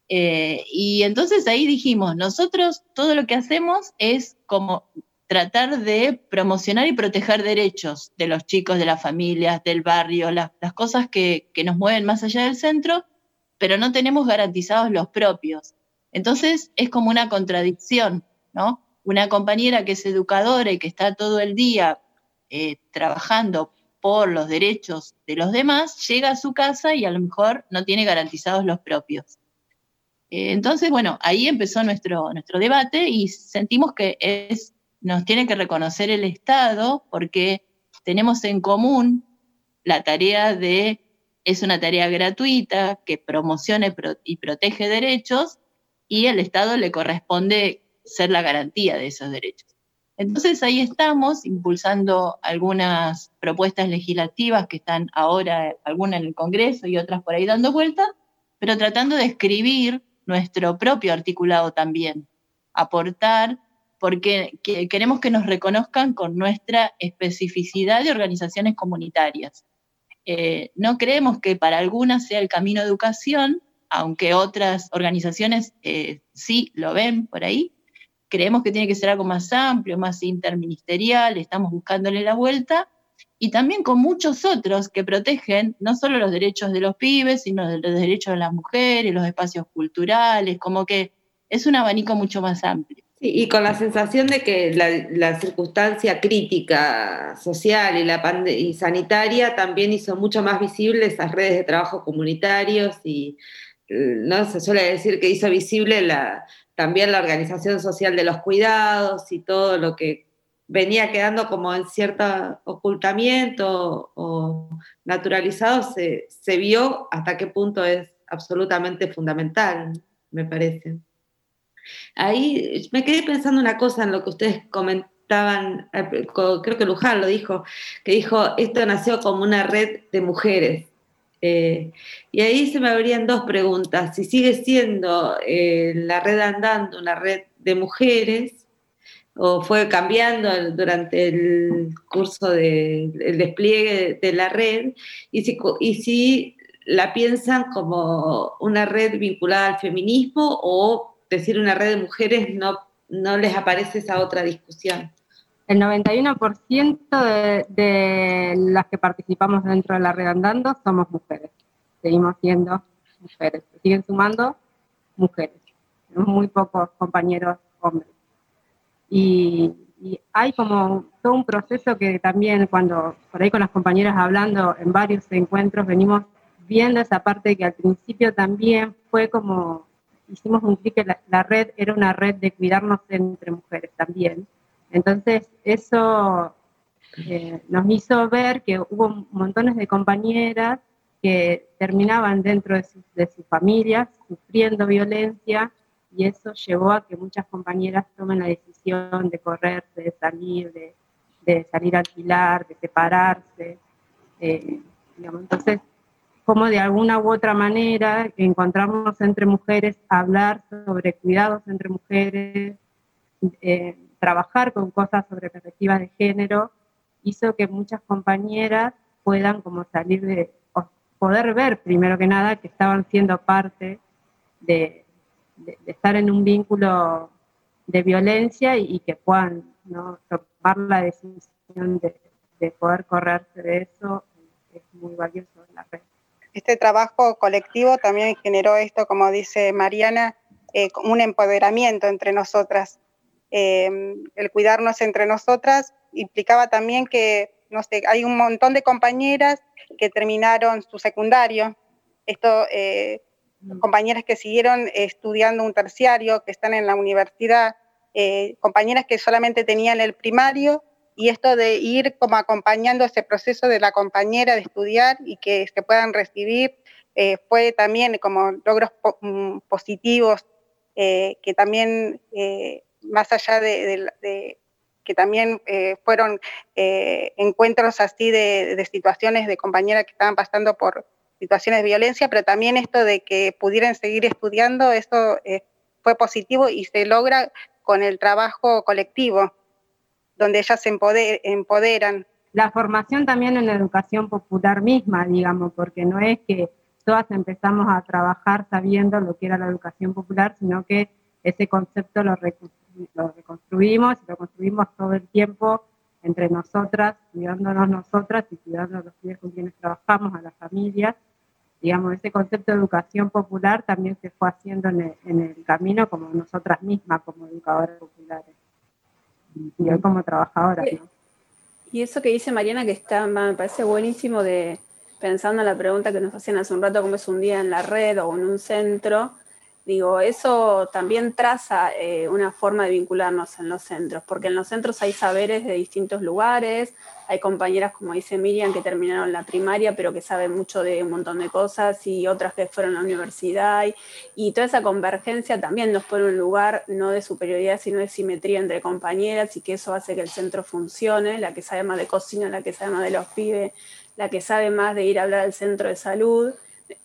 Eh, y entonces ahí dijimos, nosotros todo lo que hacemos es como tratar de promocionar y proteger derechos de los chicos, de las familias, del barrio, las, cosas que, que nos mueven más allá del centro, pero no tenemos garantizados los propios. Entonces es como una contradicción, ¿no? Una compañera que es educadora y que está todo el día eh, trabajando por los derechos de los demás, llega a su casa y a lo mejor no tiene garantizados los propios. Eh, entonces, bueno, ahí empezó nuestro, nuestro debate y sentimos que es, nos tiene que reconocer el Estado porque tenemos en común la tarea de, es una tarea gratuita que promociona y protege derechos y el Estado le corresponde ser la garantía de esos derechos. Entonces ahí estamos impulsando algunas propuestas legislativas que están ahora, algunas en el Congreso y otras por ahí dando vuelta, pero tratando de escribir nuestro propio articulado también, aportar, porque queremos que nos reconozcan con nuestra especificidad de organizaciones comunitarias. Eh, no creemos que para algunas sea el camino de educación, aunque otras organizaciones eh, sí lo ven por ahí, creemos que tiene que ser algo más amplio, más interministerial, estamos buscándole la vuelta, y también con muchos otros que protegen no solo los derechos de los pibes, sino los derechos de las mujeres, los espacios culturales, como que es un abanico mucho más amplio. y con la sensación de que la, circunstancia crítica social y, la y sanitaria también hizo mucho más visibles esas redes de trabajo comunitarios y eh, no se suele decir que hizo visible la, también la organización social de los cuidados y todo lo que venía quedando como en cierto ocultamiento o naturalizado, se, vio hasta qué punto es absolutamente fundamental, me parece. Ahí me quedé pensando una cosa en lo que ustedes comentaban, eh, creo que Luján lo dijo, que dijo, esto nació como una red de mujeres. Eh, y ahí se me abrían dos preguntas. Si sigue siendo eh, la red andando una red de mujeres, o fue cambiando durante el curso del despliegue de, la red, y si, y si la piensan como una red vinculada al feminismo o decir una red de mujeres no, no les aparece esa otra discusión. El 91% de, las que participamos dentro de la red andando somos mujeres. Seguimos siendo mujeres. Siguen sumando mujeres. Muy pocos compañeros hombres. Y, hay como todo un proceso que también cuando por ahí con las compañeras hablando en varios encuentros venimos viendo esa parte que al principio también fue como, hicimos un clic que la, la red era una red de cuidarnos entre mujeres también. Entonces eso eh, nos hizo ver que hubo montones de compañeras que terminaban dentro de, sus- familias sufriendo violencia y eso llevó a que muchas compañeras tomen la decisión de correr, de salir, de, salir a alquilar, de separarse. eh. Entonces, como de alguna u otra manera encontramos entre mujeres hablar sobre cuidados entre mujeres, eh, trabajar con cosas sobre perspectivas de género, hizo que muchas compañeras puedan como salir de, poder ver primero que nada que estaban siendo parte de, estar en un vínculo de violencia y, que puedan ¿no? tomar la decisión de, de poder correrse de eso, es muy valioso en la red. Este trabajo colectivo también generó esto, como dice Mariana, eh, un empoderamiento entre nosotras. Eh, el cuidarnos entre nosotras implicaba también que, no sé, hay un montón de compañeras que terminaron su secundario. Esto, eh, compañeras que siguieron estudiando un terciario, que están en la universidad, eh, compañeras que solamente tenían el primario y esto de ir como acompañando ese proceso de la compañera de estudiar y que se puedan recibir eh, fue también como logros po- mm, positivos eh, que también eh, más allá de, que también eh, fueron eh, encuentros así de, situaciones de compañeras que estaban pasando por situaciones de violencia, pero también esto de que pudieran seguir estudiando, eso eh, fue positivo y se logra con el trabajo colectivo, donde ellas se empode- empoderan. la formación también en la educación popular misma, digamos, porque no es que todas empezamos a trabajar sabiendo lo que era la educación popular, sino que ese concepto lo, lo reconstruimos y lo construimos todo el tiempo entre nosotras, cuidándonos nosotras y cuidando a los pibes con quienes trabajamos, a las familias. Digamos, ese concepto de educación popular también se fue haciendo en el, camino como nosotras mismas, como educadoras populares. Y hoy como trabajadoras, ¿no? Y eso que dice Mariana, que está, me parece buenísimo de pensando en la pregunta que nos hacían hace un rato, cómo es un día en la red o en un centro, digo, eso también traza eh, una forma de vincularnos en los centros, porque en los centros hay saberes de distintos lugares, hay compañeras, como dice Miriam, que terminaron la primaria, pero que saben mucho de un montón de cosas, y otras que fueron a la universidad, y, y toda esa convergencia también nos pone un lugar no de superioridad, sino de simetría entre compañeras, y que eso hace que el centro funcione, la que sabe más de cocina, la que sabe más de los pibes, la que sabe más de ir a hablar al centro de salud,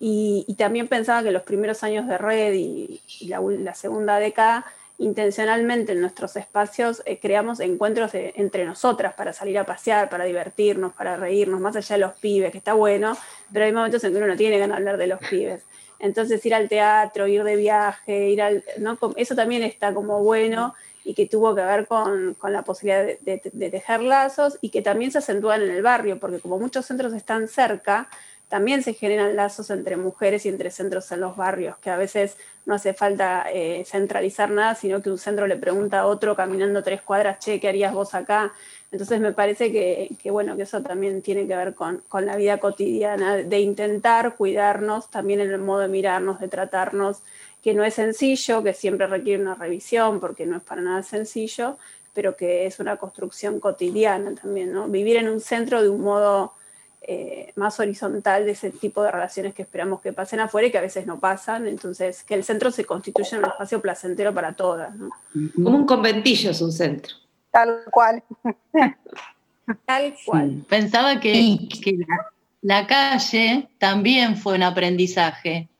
y, y también pensaba que los primeros años de red y, y la, la segunda década, intencionalmente en nuestros espacios eh, creamos encuentros entre nosotras para salir a pasear, para divertirnos, para reírnos, más allá de los pibes, que está bueno, pero hay momentos en que uno no tiene ganas de hablar de los pibes. Entonces ir al teatro, ir de viaje, ir eso también está como bueno y que tuvo que ver con, con la posibilidad de, de- de tejer lazos y que también se acentúan en el barrio, porque como muchos centros están cerca, también se generan lazos entre mujeres y entre centros en los barrios, que a veces no hace falta eh, centralizar nada, sino que un centro le pregunta a otro caminando tres cuadras, che, ¿qué harías vos acá? Entonces me parece que, que, bueno, que eso también tiene que ver con, con la vida cotidiana, de intentar cuidarnos también en el modo de mirarnos, de tratarnos, que no es sencillo, que siempre requiere una revisión, porque no es para nada sencillo, pero que es una construcción cotidiana también, ¿no? Vivir en un centro de un modo eh, más horizontal de ese tipo de relaciones que esperamos que pasen afuera y que a veces no pasan, entonces que el centro se constituya en un espacio placentero para todas. ¿no? Como un conventillo es un centro. Tal cual. Tal cual. Pensaba que, que la, la calle también fue un aprendizaje.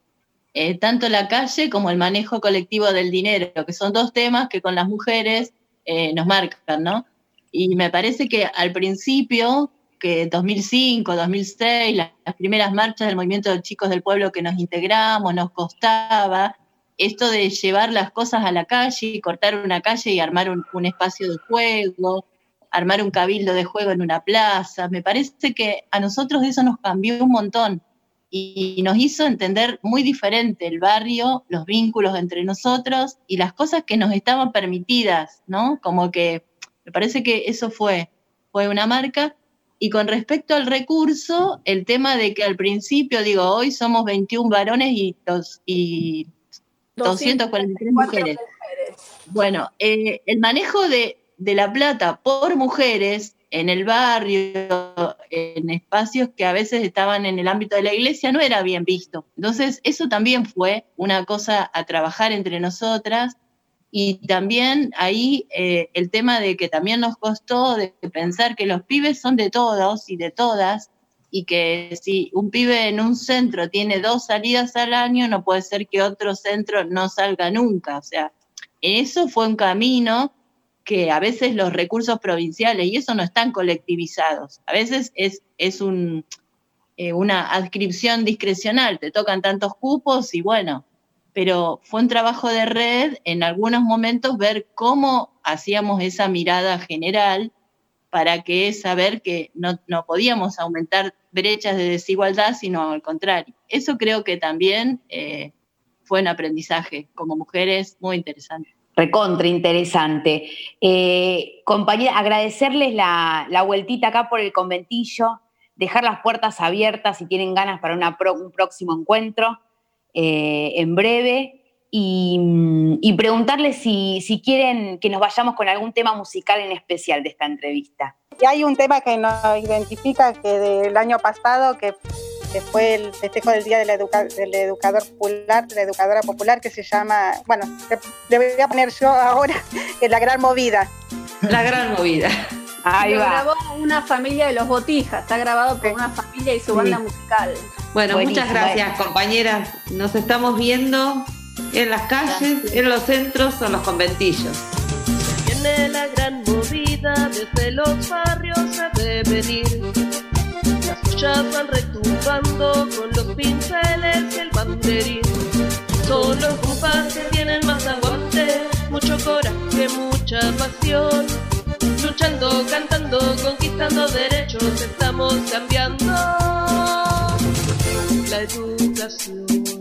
Eh, tanto la calle como el manejo colectivo del dinero, que son dos temas que con las mujeres eh, nos marcan, ¿no? Y me parece que al principio, que 2005, 2006, las, las primeras marchas del movimiento de chicos del pueblo que nos integramos, nos costaba, esto de llevar las cosas a la calle cortar una calle y armar un, un espacio de juego, armar un cabildo de juego en una plaza. Me parece que a nosotros eso nos cambió un montón y nos hizo entender muy diferente el barrio, los vínculos entre nosotros y las cosas que nos estaban permitidas, ¿no? Como que me parece que eso fue, fue una marca. Y con respecto al recurso, el tema de que al principio, digo, hoy somos 21 varones y, dos, y 243 mujeres. Bueno, eh, el manejo de, de la plata por mujeres en el barrio, en espacios que a veces estaban en el ámbito de la iglesia, no era bien visto. Entonces, eso también fue una cosa a trabajar entre nosotras. Y también ahí eh, el tema de que también nos costó de pensar que los pibes son de todos y de todas, y que si un pibe en un centro tiene dos salidas al año, no puede ser que otro centro no salga nunca. O sea, eso fue un camino que a veces los recursos provinciales, y eso no están colectivizados, a veces es, es un, eh, una adscripción discrecional, te tocan tantos cupos y bueno, pero fue un trabajo de red en algunos momentos ver cómo hacíamos esa mirada general para que saber que no, no podíamos aumentar brechas de desigualdad, sino al contrario. Eso creo que también eh, fue un aprendizaje como mujeres muy interesante recontra interesante. Eh, compañera, agradecerles la, la, vueltita acá por el conventillo, dejar las puertas abiertas si tienen ganas para un próximo encuentro eh, en breve y, y preguntarles si, si, quieren que nos vayamos con algún tema musical en especial de esta entrevista. Y hay un tema que nos identifica que del año pasado, que que fue el festejo del Día del, Educador Popular, de la Educadora Popular, que se llama, bueno, le voy a poner yo ahora, (laughs) es La Gran Movida. La Gran Movida. Ahí Lo va. grabó una familia de los Botijas, está grabado por una familia y su banda musical. Bueno, Buenísimo. muchas gracias compañeras. Nos estamos viendo en las calles, en los centros o en los conventillos. Viene la gran movida, desde los barrios se ve venir. Las ollas van retumbando con los pinceles y el banderín. Son los compas que tienen más aguante, mucho coraje, mucha pasión. Luchando, cantando, conquistando derechos, estamos cambiando la educación.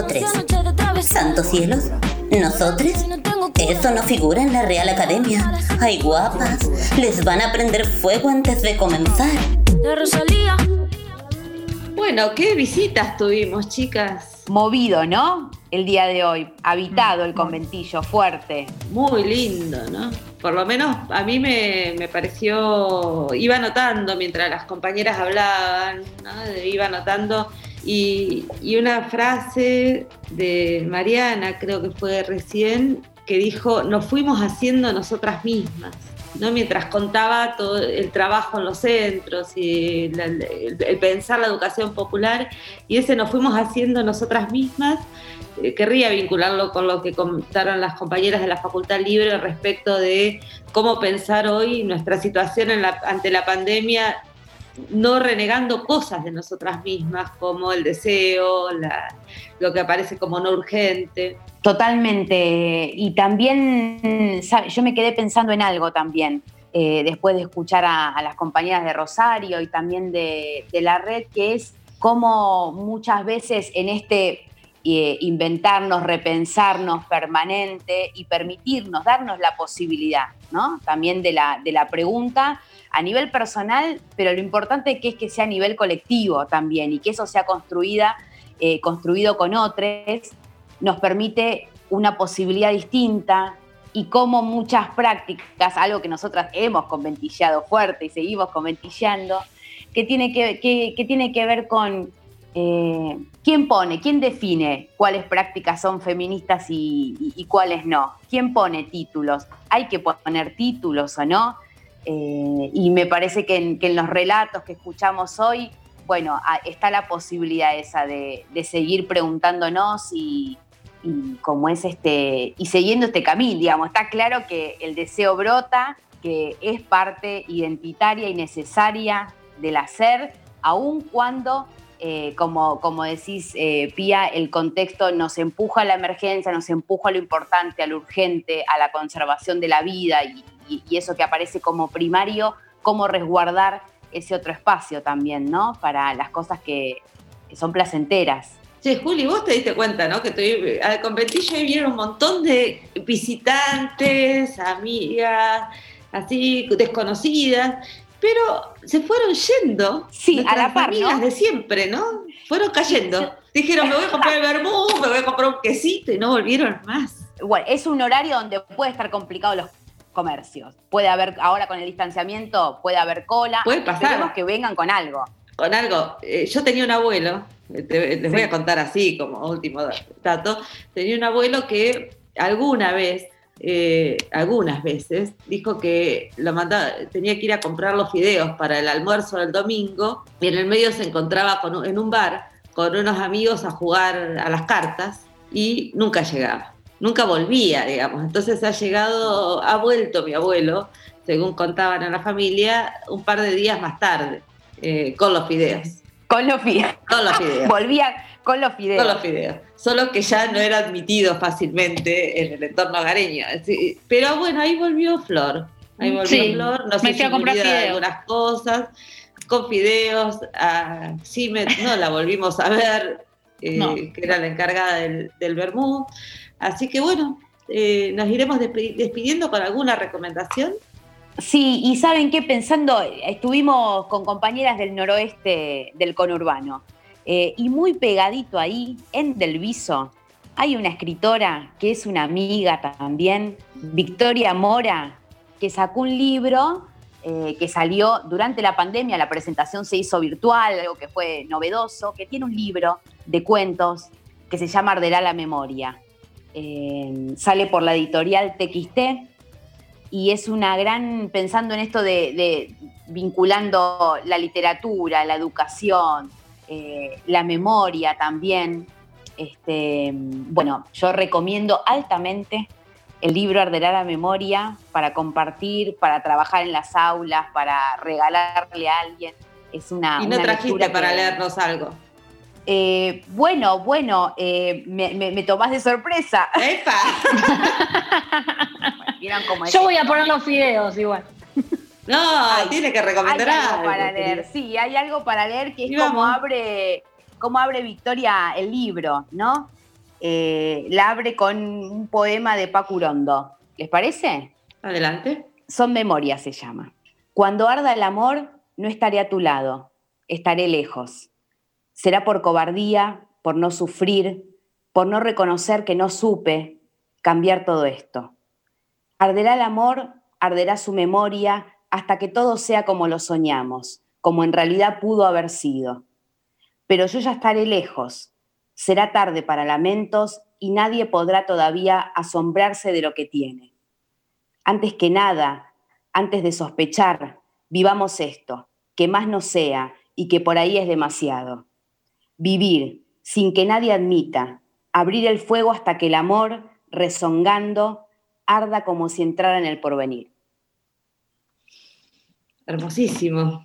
Entre nosotros. Santos cielos. ¿Nosotros? Eso no figura en la Real Academia. Ay, guapas. Les van a prender fuego antes de comenzar. Rosalía. Bueno, qué visitas tuvimos, chicas. Movido, ¿no? El día de hoy. Habitado el conventillo, fuerte. Muy lindo, ¿no? Por lo menos a mí me, me pareció, iba notando mientras las compañeras hablaban, ¿no? iba notando, y, una frase de Mariana, creo que fue recién, que dijo, nos fuimos haciendo nosotras mismas. ¿no? mientras contaba todo el trabajo en los centros y el pensar la educación popular, y ese nos fuimos haciendo nosotras mismas, eh, querría vincularlo con lo que contaron las compañeras de la Facultad Libre respecto de cómo pensar hoy nuestra situación en la- ante la pandemia, no renegando cosas de nosotras mismas, como el deseo, lo que aparece como no urgente. Totalmente. Y también, yo me quedé pensando en algo también, eh, después de escuchar a, las compañeras de Rosario y también de, de la red, que es cómo muchas veces en este eh, inventarnos, repensarnos permanente y permitirnos, darnos la posibilidad, ¿no? También de la, de la pregunta a nivel personal, pero lo importante que es que sea a nivel colectivo también y que eso sea construida, eh, construido con otros, nos permite una posibilidad distinta y como muchas prácticas, algo que nosotras hemos conventillado fuerte y seguimos conventillando, que tiene que, que, tiene que ver con eh, quién pone, quién define cuáles prácticas son feministas y cuáles no, quién pone títulos, hay que poner títulos o no, Eh, y me parece que en, los relatos que escuchamos hoy, bueno, está la posibilidad esa de, seguir preguntándonos y, y es este, y siguiendo este camino, digamos, está claro que el deseo brota, que es parte identitaria y necesaria del hacer, aun cuando, eh, como, como decís, eh, Pía, el contexto nos empuja a la emergencia, nos empuja a lo importante, a lo urgente, a la conservación de la vida y, eso que aparece como primario, cómo resguardar ese otro espacio también, ¿no? Para las cosas que, son placenteras. Che, Juli, vos te diste cuenta, ¿no? Que estoy, al conventillo ahí vieron un montón de visitantes, amigas, así desconocidas, pero se fueron yendo. Sí, a la par, ¿no? de siempre, ¿no? Fueron cayendo. Dijeron, me voy a comprar el vermú, me voy a comprar un quesito y no volvieron más. Bueno, es un horario donde puede estar complicado los comercios. Puede haber, ahora con el distanciamiento, puede haber cola. Puede pasar. Esperemos que vengan con algo. con algo. Eh, yo tenía un abuelo, eh, te- les voy a contar así como último dato, tenía un abuelo que alguna vez, eh, algunas veces, dijo que lo mandaba, tenía que ir a comprar los fideos para el almuerzo del domingo y en el medio se encontraba con en un bar con unos amigos a jugar a las cartas y nunca llegaba, nunca volvía, digamos. Entonces ha llegado, ha vuelto mi abuelo, según contaban en la familia, un par de días más tarde, eh, con los fideos. Con los fideos. Con los fideos. Volvía con los fideos. Con los fideos. Solo que ya no era admitido fácilmente en el entorno hogareño. Sí, Pero bueno, ahí volvió Flor. Ahí volvió Sí, Flor. No me sé fui si a comprar unida de fideos. algunas cosas. Con fideos. a Simet no la volvimos a ver, eh, No. que era la encargada del, del Bermú. Así que bueno, eh, nos iremos despidiendo con alguna recomendación. Sí, y saben qué, pensando, estuvimos con compañeras del noroeste del conurbano, eh, y muy pegadito ahí, en Delviso, hay una escritora que es una amiga también, Victoria Mora, que sacó un libro eh, que salió durante la pandemia, la presentación se hizo virtual, algo que fue novedoso, que tiene un libro de cuentos que se llama Arderá la Memoria. Eh, sale por la editorial TXT y es una gran, pensando en esto de, de vinculando la literatura, la educación, eh, la memoria también. Este, bueno, yo recomiendo altamente el libro Arderá la Memoria para compartir, para trabajar en las aulas, para regalarle a alguien. Es una. y no una trajiste para que- leernos algo. Eh, bueno, bueno, eh, me, me- me tomás de sorpresa. ¡Epa! (laughs) Vieron cómo es Yo voy a poner los fideos igual. No, tiene que recomendar hay algo algo, para leer, sí, hay algo para leer que es Y como vamos. abre, como abre Victoria el libro, ¿no? Eh, la abre con un poema de Paco Urondo. ¿Les parece? Adelante. Son memorias, se llama. Cuando arda el amor, no estaré a tu lado, estaré lejos. Será por cobardía, por no sufrir, por no reconocer que no supe cambiar todo esto. Arderá el amor, arderá su memoria, hasta que todo sea como lo soñamos, como en realidad pudo haber sido. Pero yo ya estaré lejos, será tarde para lamentos y nadie podrá todavía asombrarse de lo que tiene. Antes que nada, antes de sospechar, vivamos esto, que más no sea y que por ahí es demasiado. Vivir sin que nadie admita, abrir el fuego hasta que el amor, rezongando, arda como si entrara en el porvenir. Hermosísimo.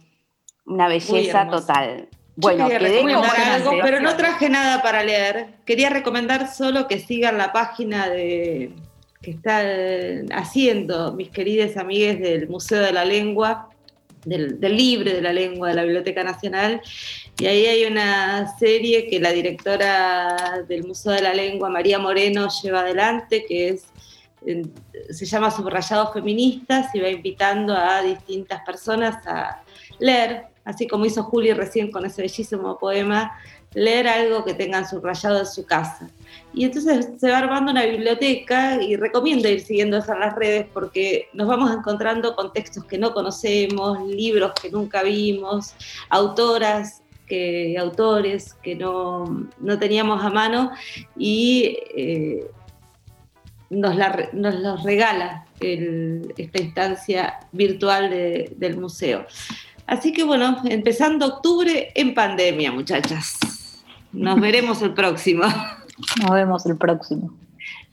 Una belleza total. Yo Bueno, quería recomendar algo, de- pero no traje nada para leer. Quería recomendar solo que sigan la página de que están haciendo mis queridas amigas del Museo de la Lengua, del, del libre de la lengua de la Biblioteca Nacional. Y ahí hay una serie que la directora del Museo de la Lengua, María Moreno, lleva adelante, que es se llama Subrayados Feministas y va invitando a distintas personas a leer, así como hizo Juli recién con ese bellísimo poema, leer algo que tengan subrayado en su casa. Y entonces se va armando una biblioteca y recomiendo ir siguiendo en las redes porque nos vamos encontrando con textos que no conocemos, libros que nunca vimos, autoras, que, autores que no, no teníamos a mano y eh, nos, la, nos los regala esta instancia virtual de- del museo. Así que bueno, empezando octubre en pandemia, muchachas. Nos veremos el próximo. Nos vemos el próximo.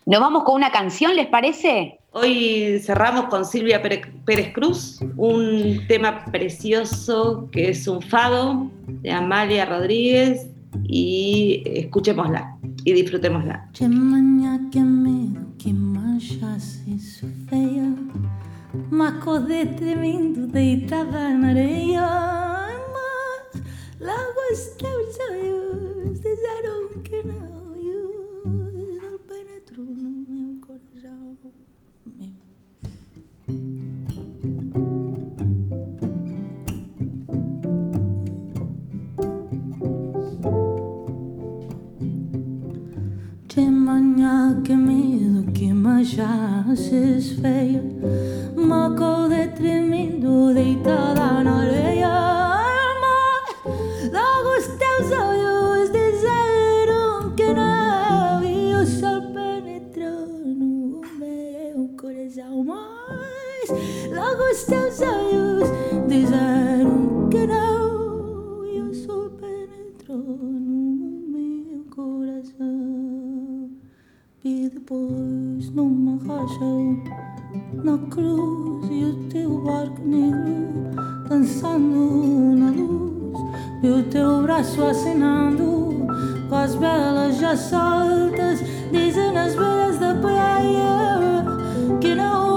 Nos vamos con una canción, ¿les parece? Hoy cerramos con Silvia Pérez, Cruz, un tema precioso que es un fado de Amalia Rodríguez y escuchémosla y disfrutémosla. Que manhã, que medo, que manchaça isso feia Uma acordei tremendo, deitada na areia Mas logo os teus olhos os teus olhos disseram que não. E o sol penetrou no meu coração. E depois numa rocha na cruz e o teu barco negro dançando na luz e o teu braço acenando com as velas já soltas dizem as velhas da praia que não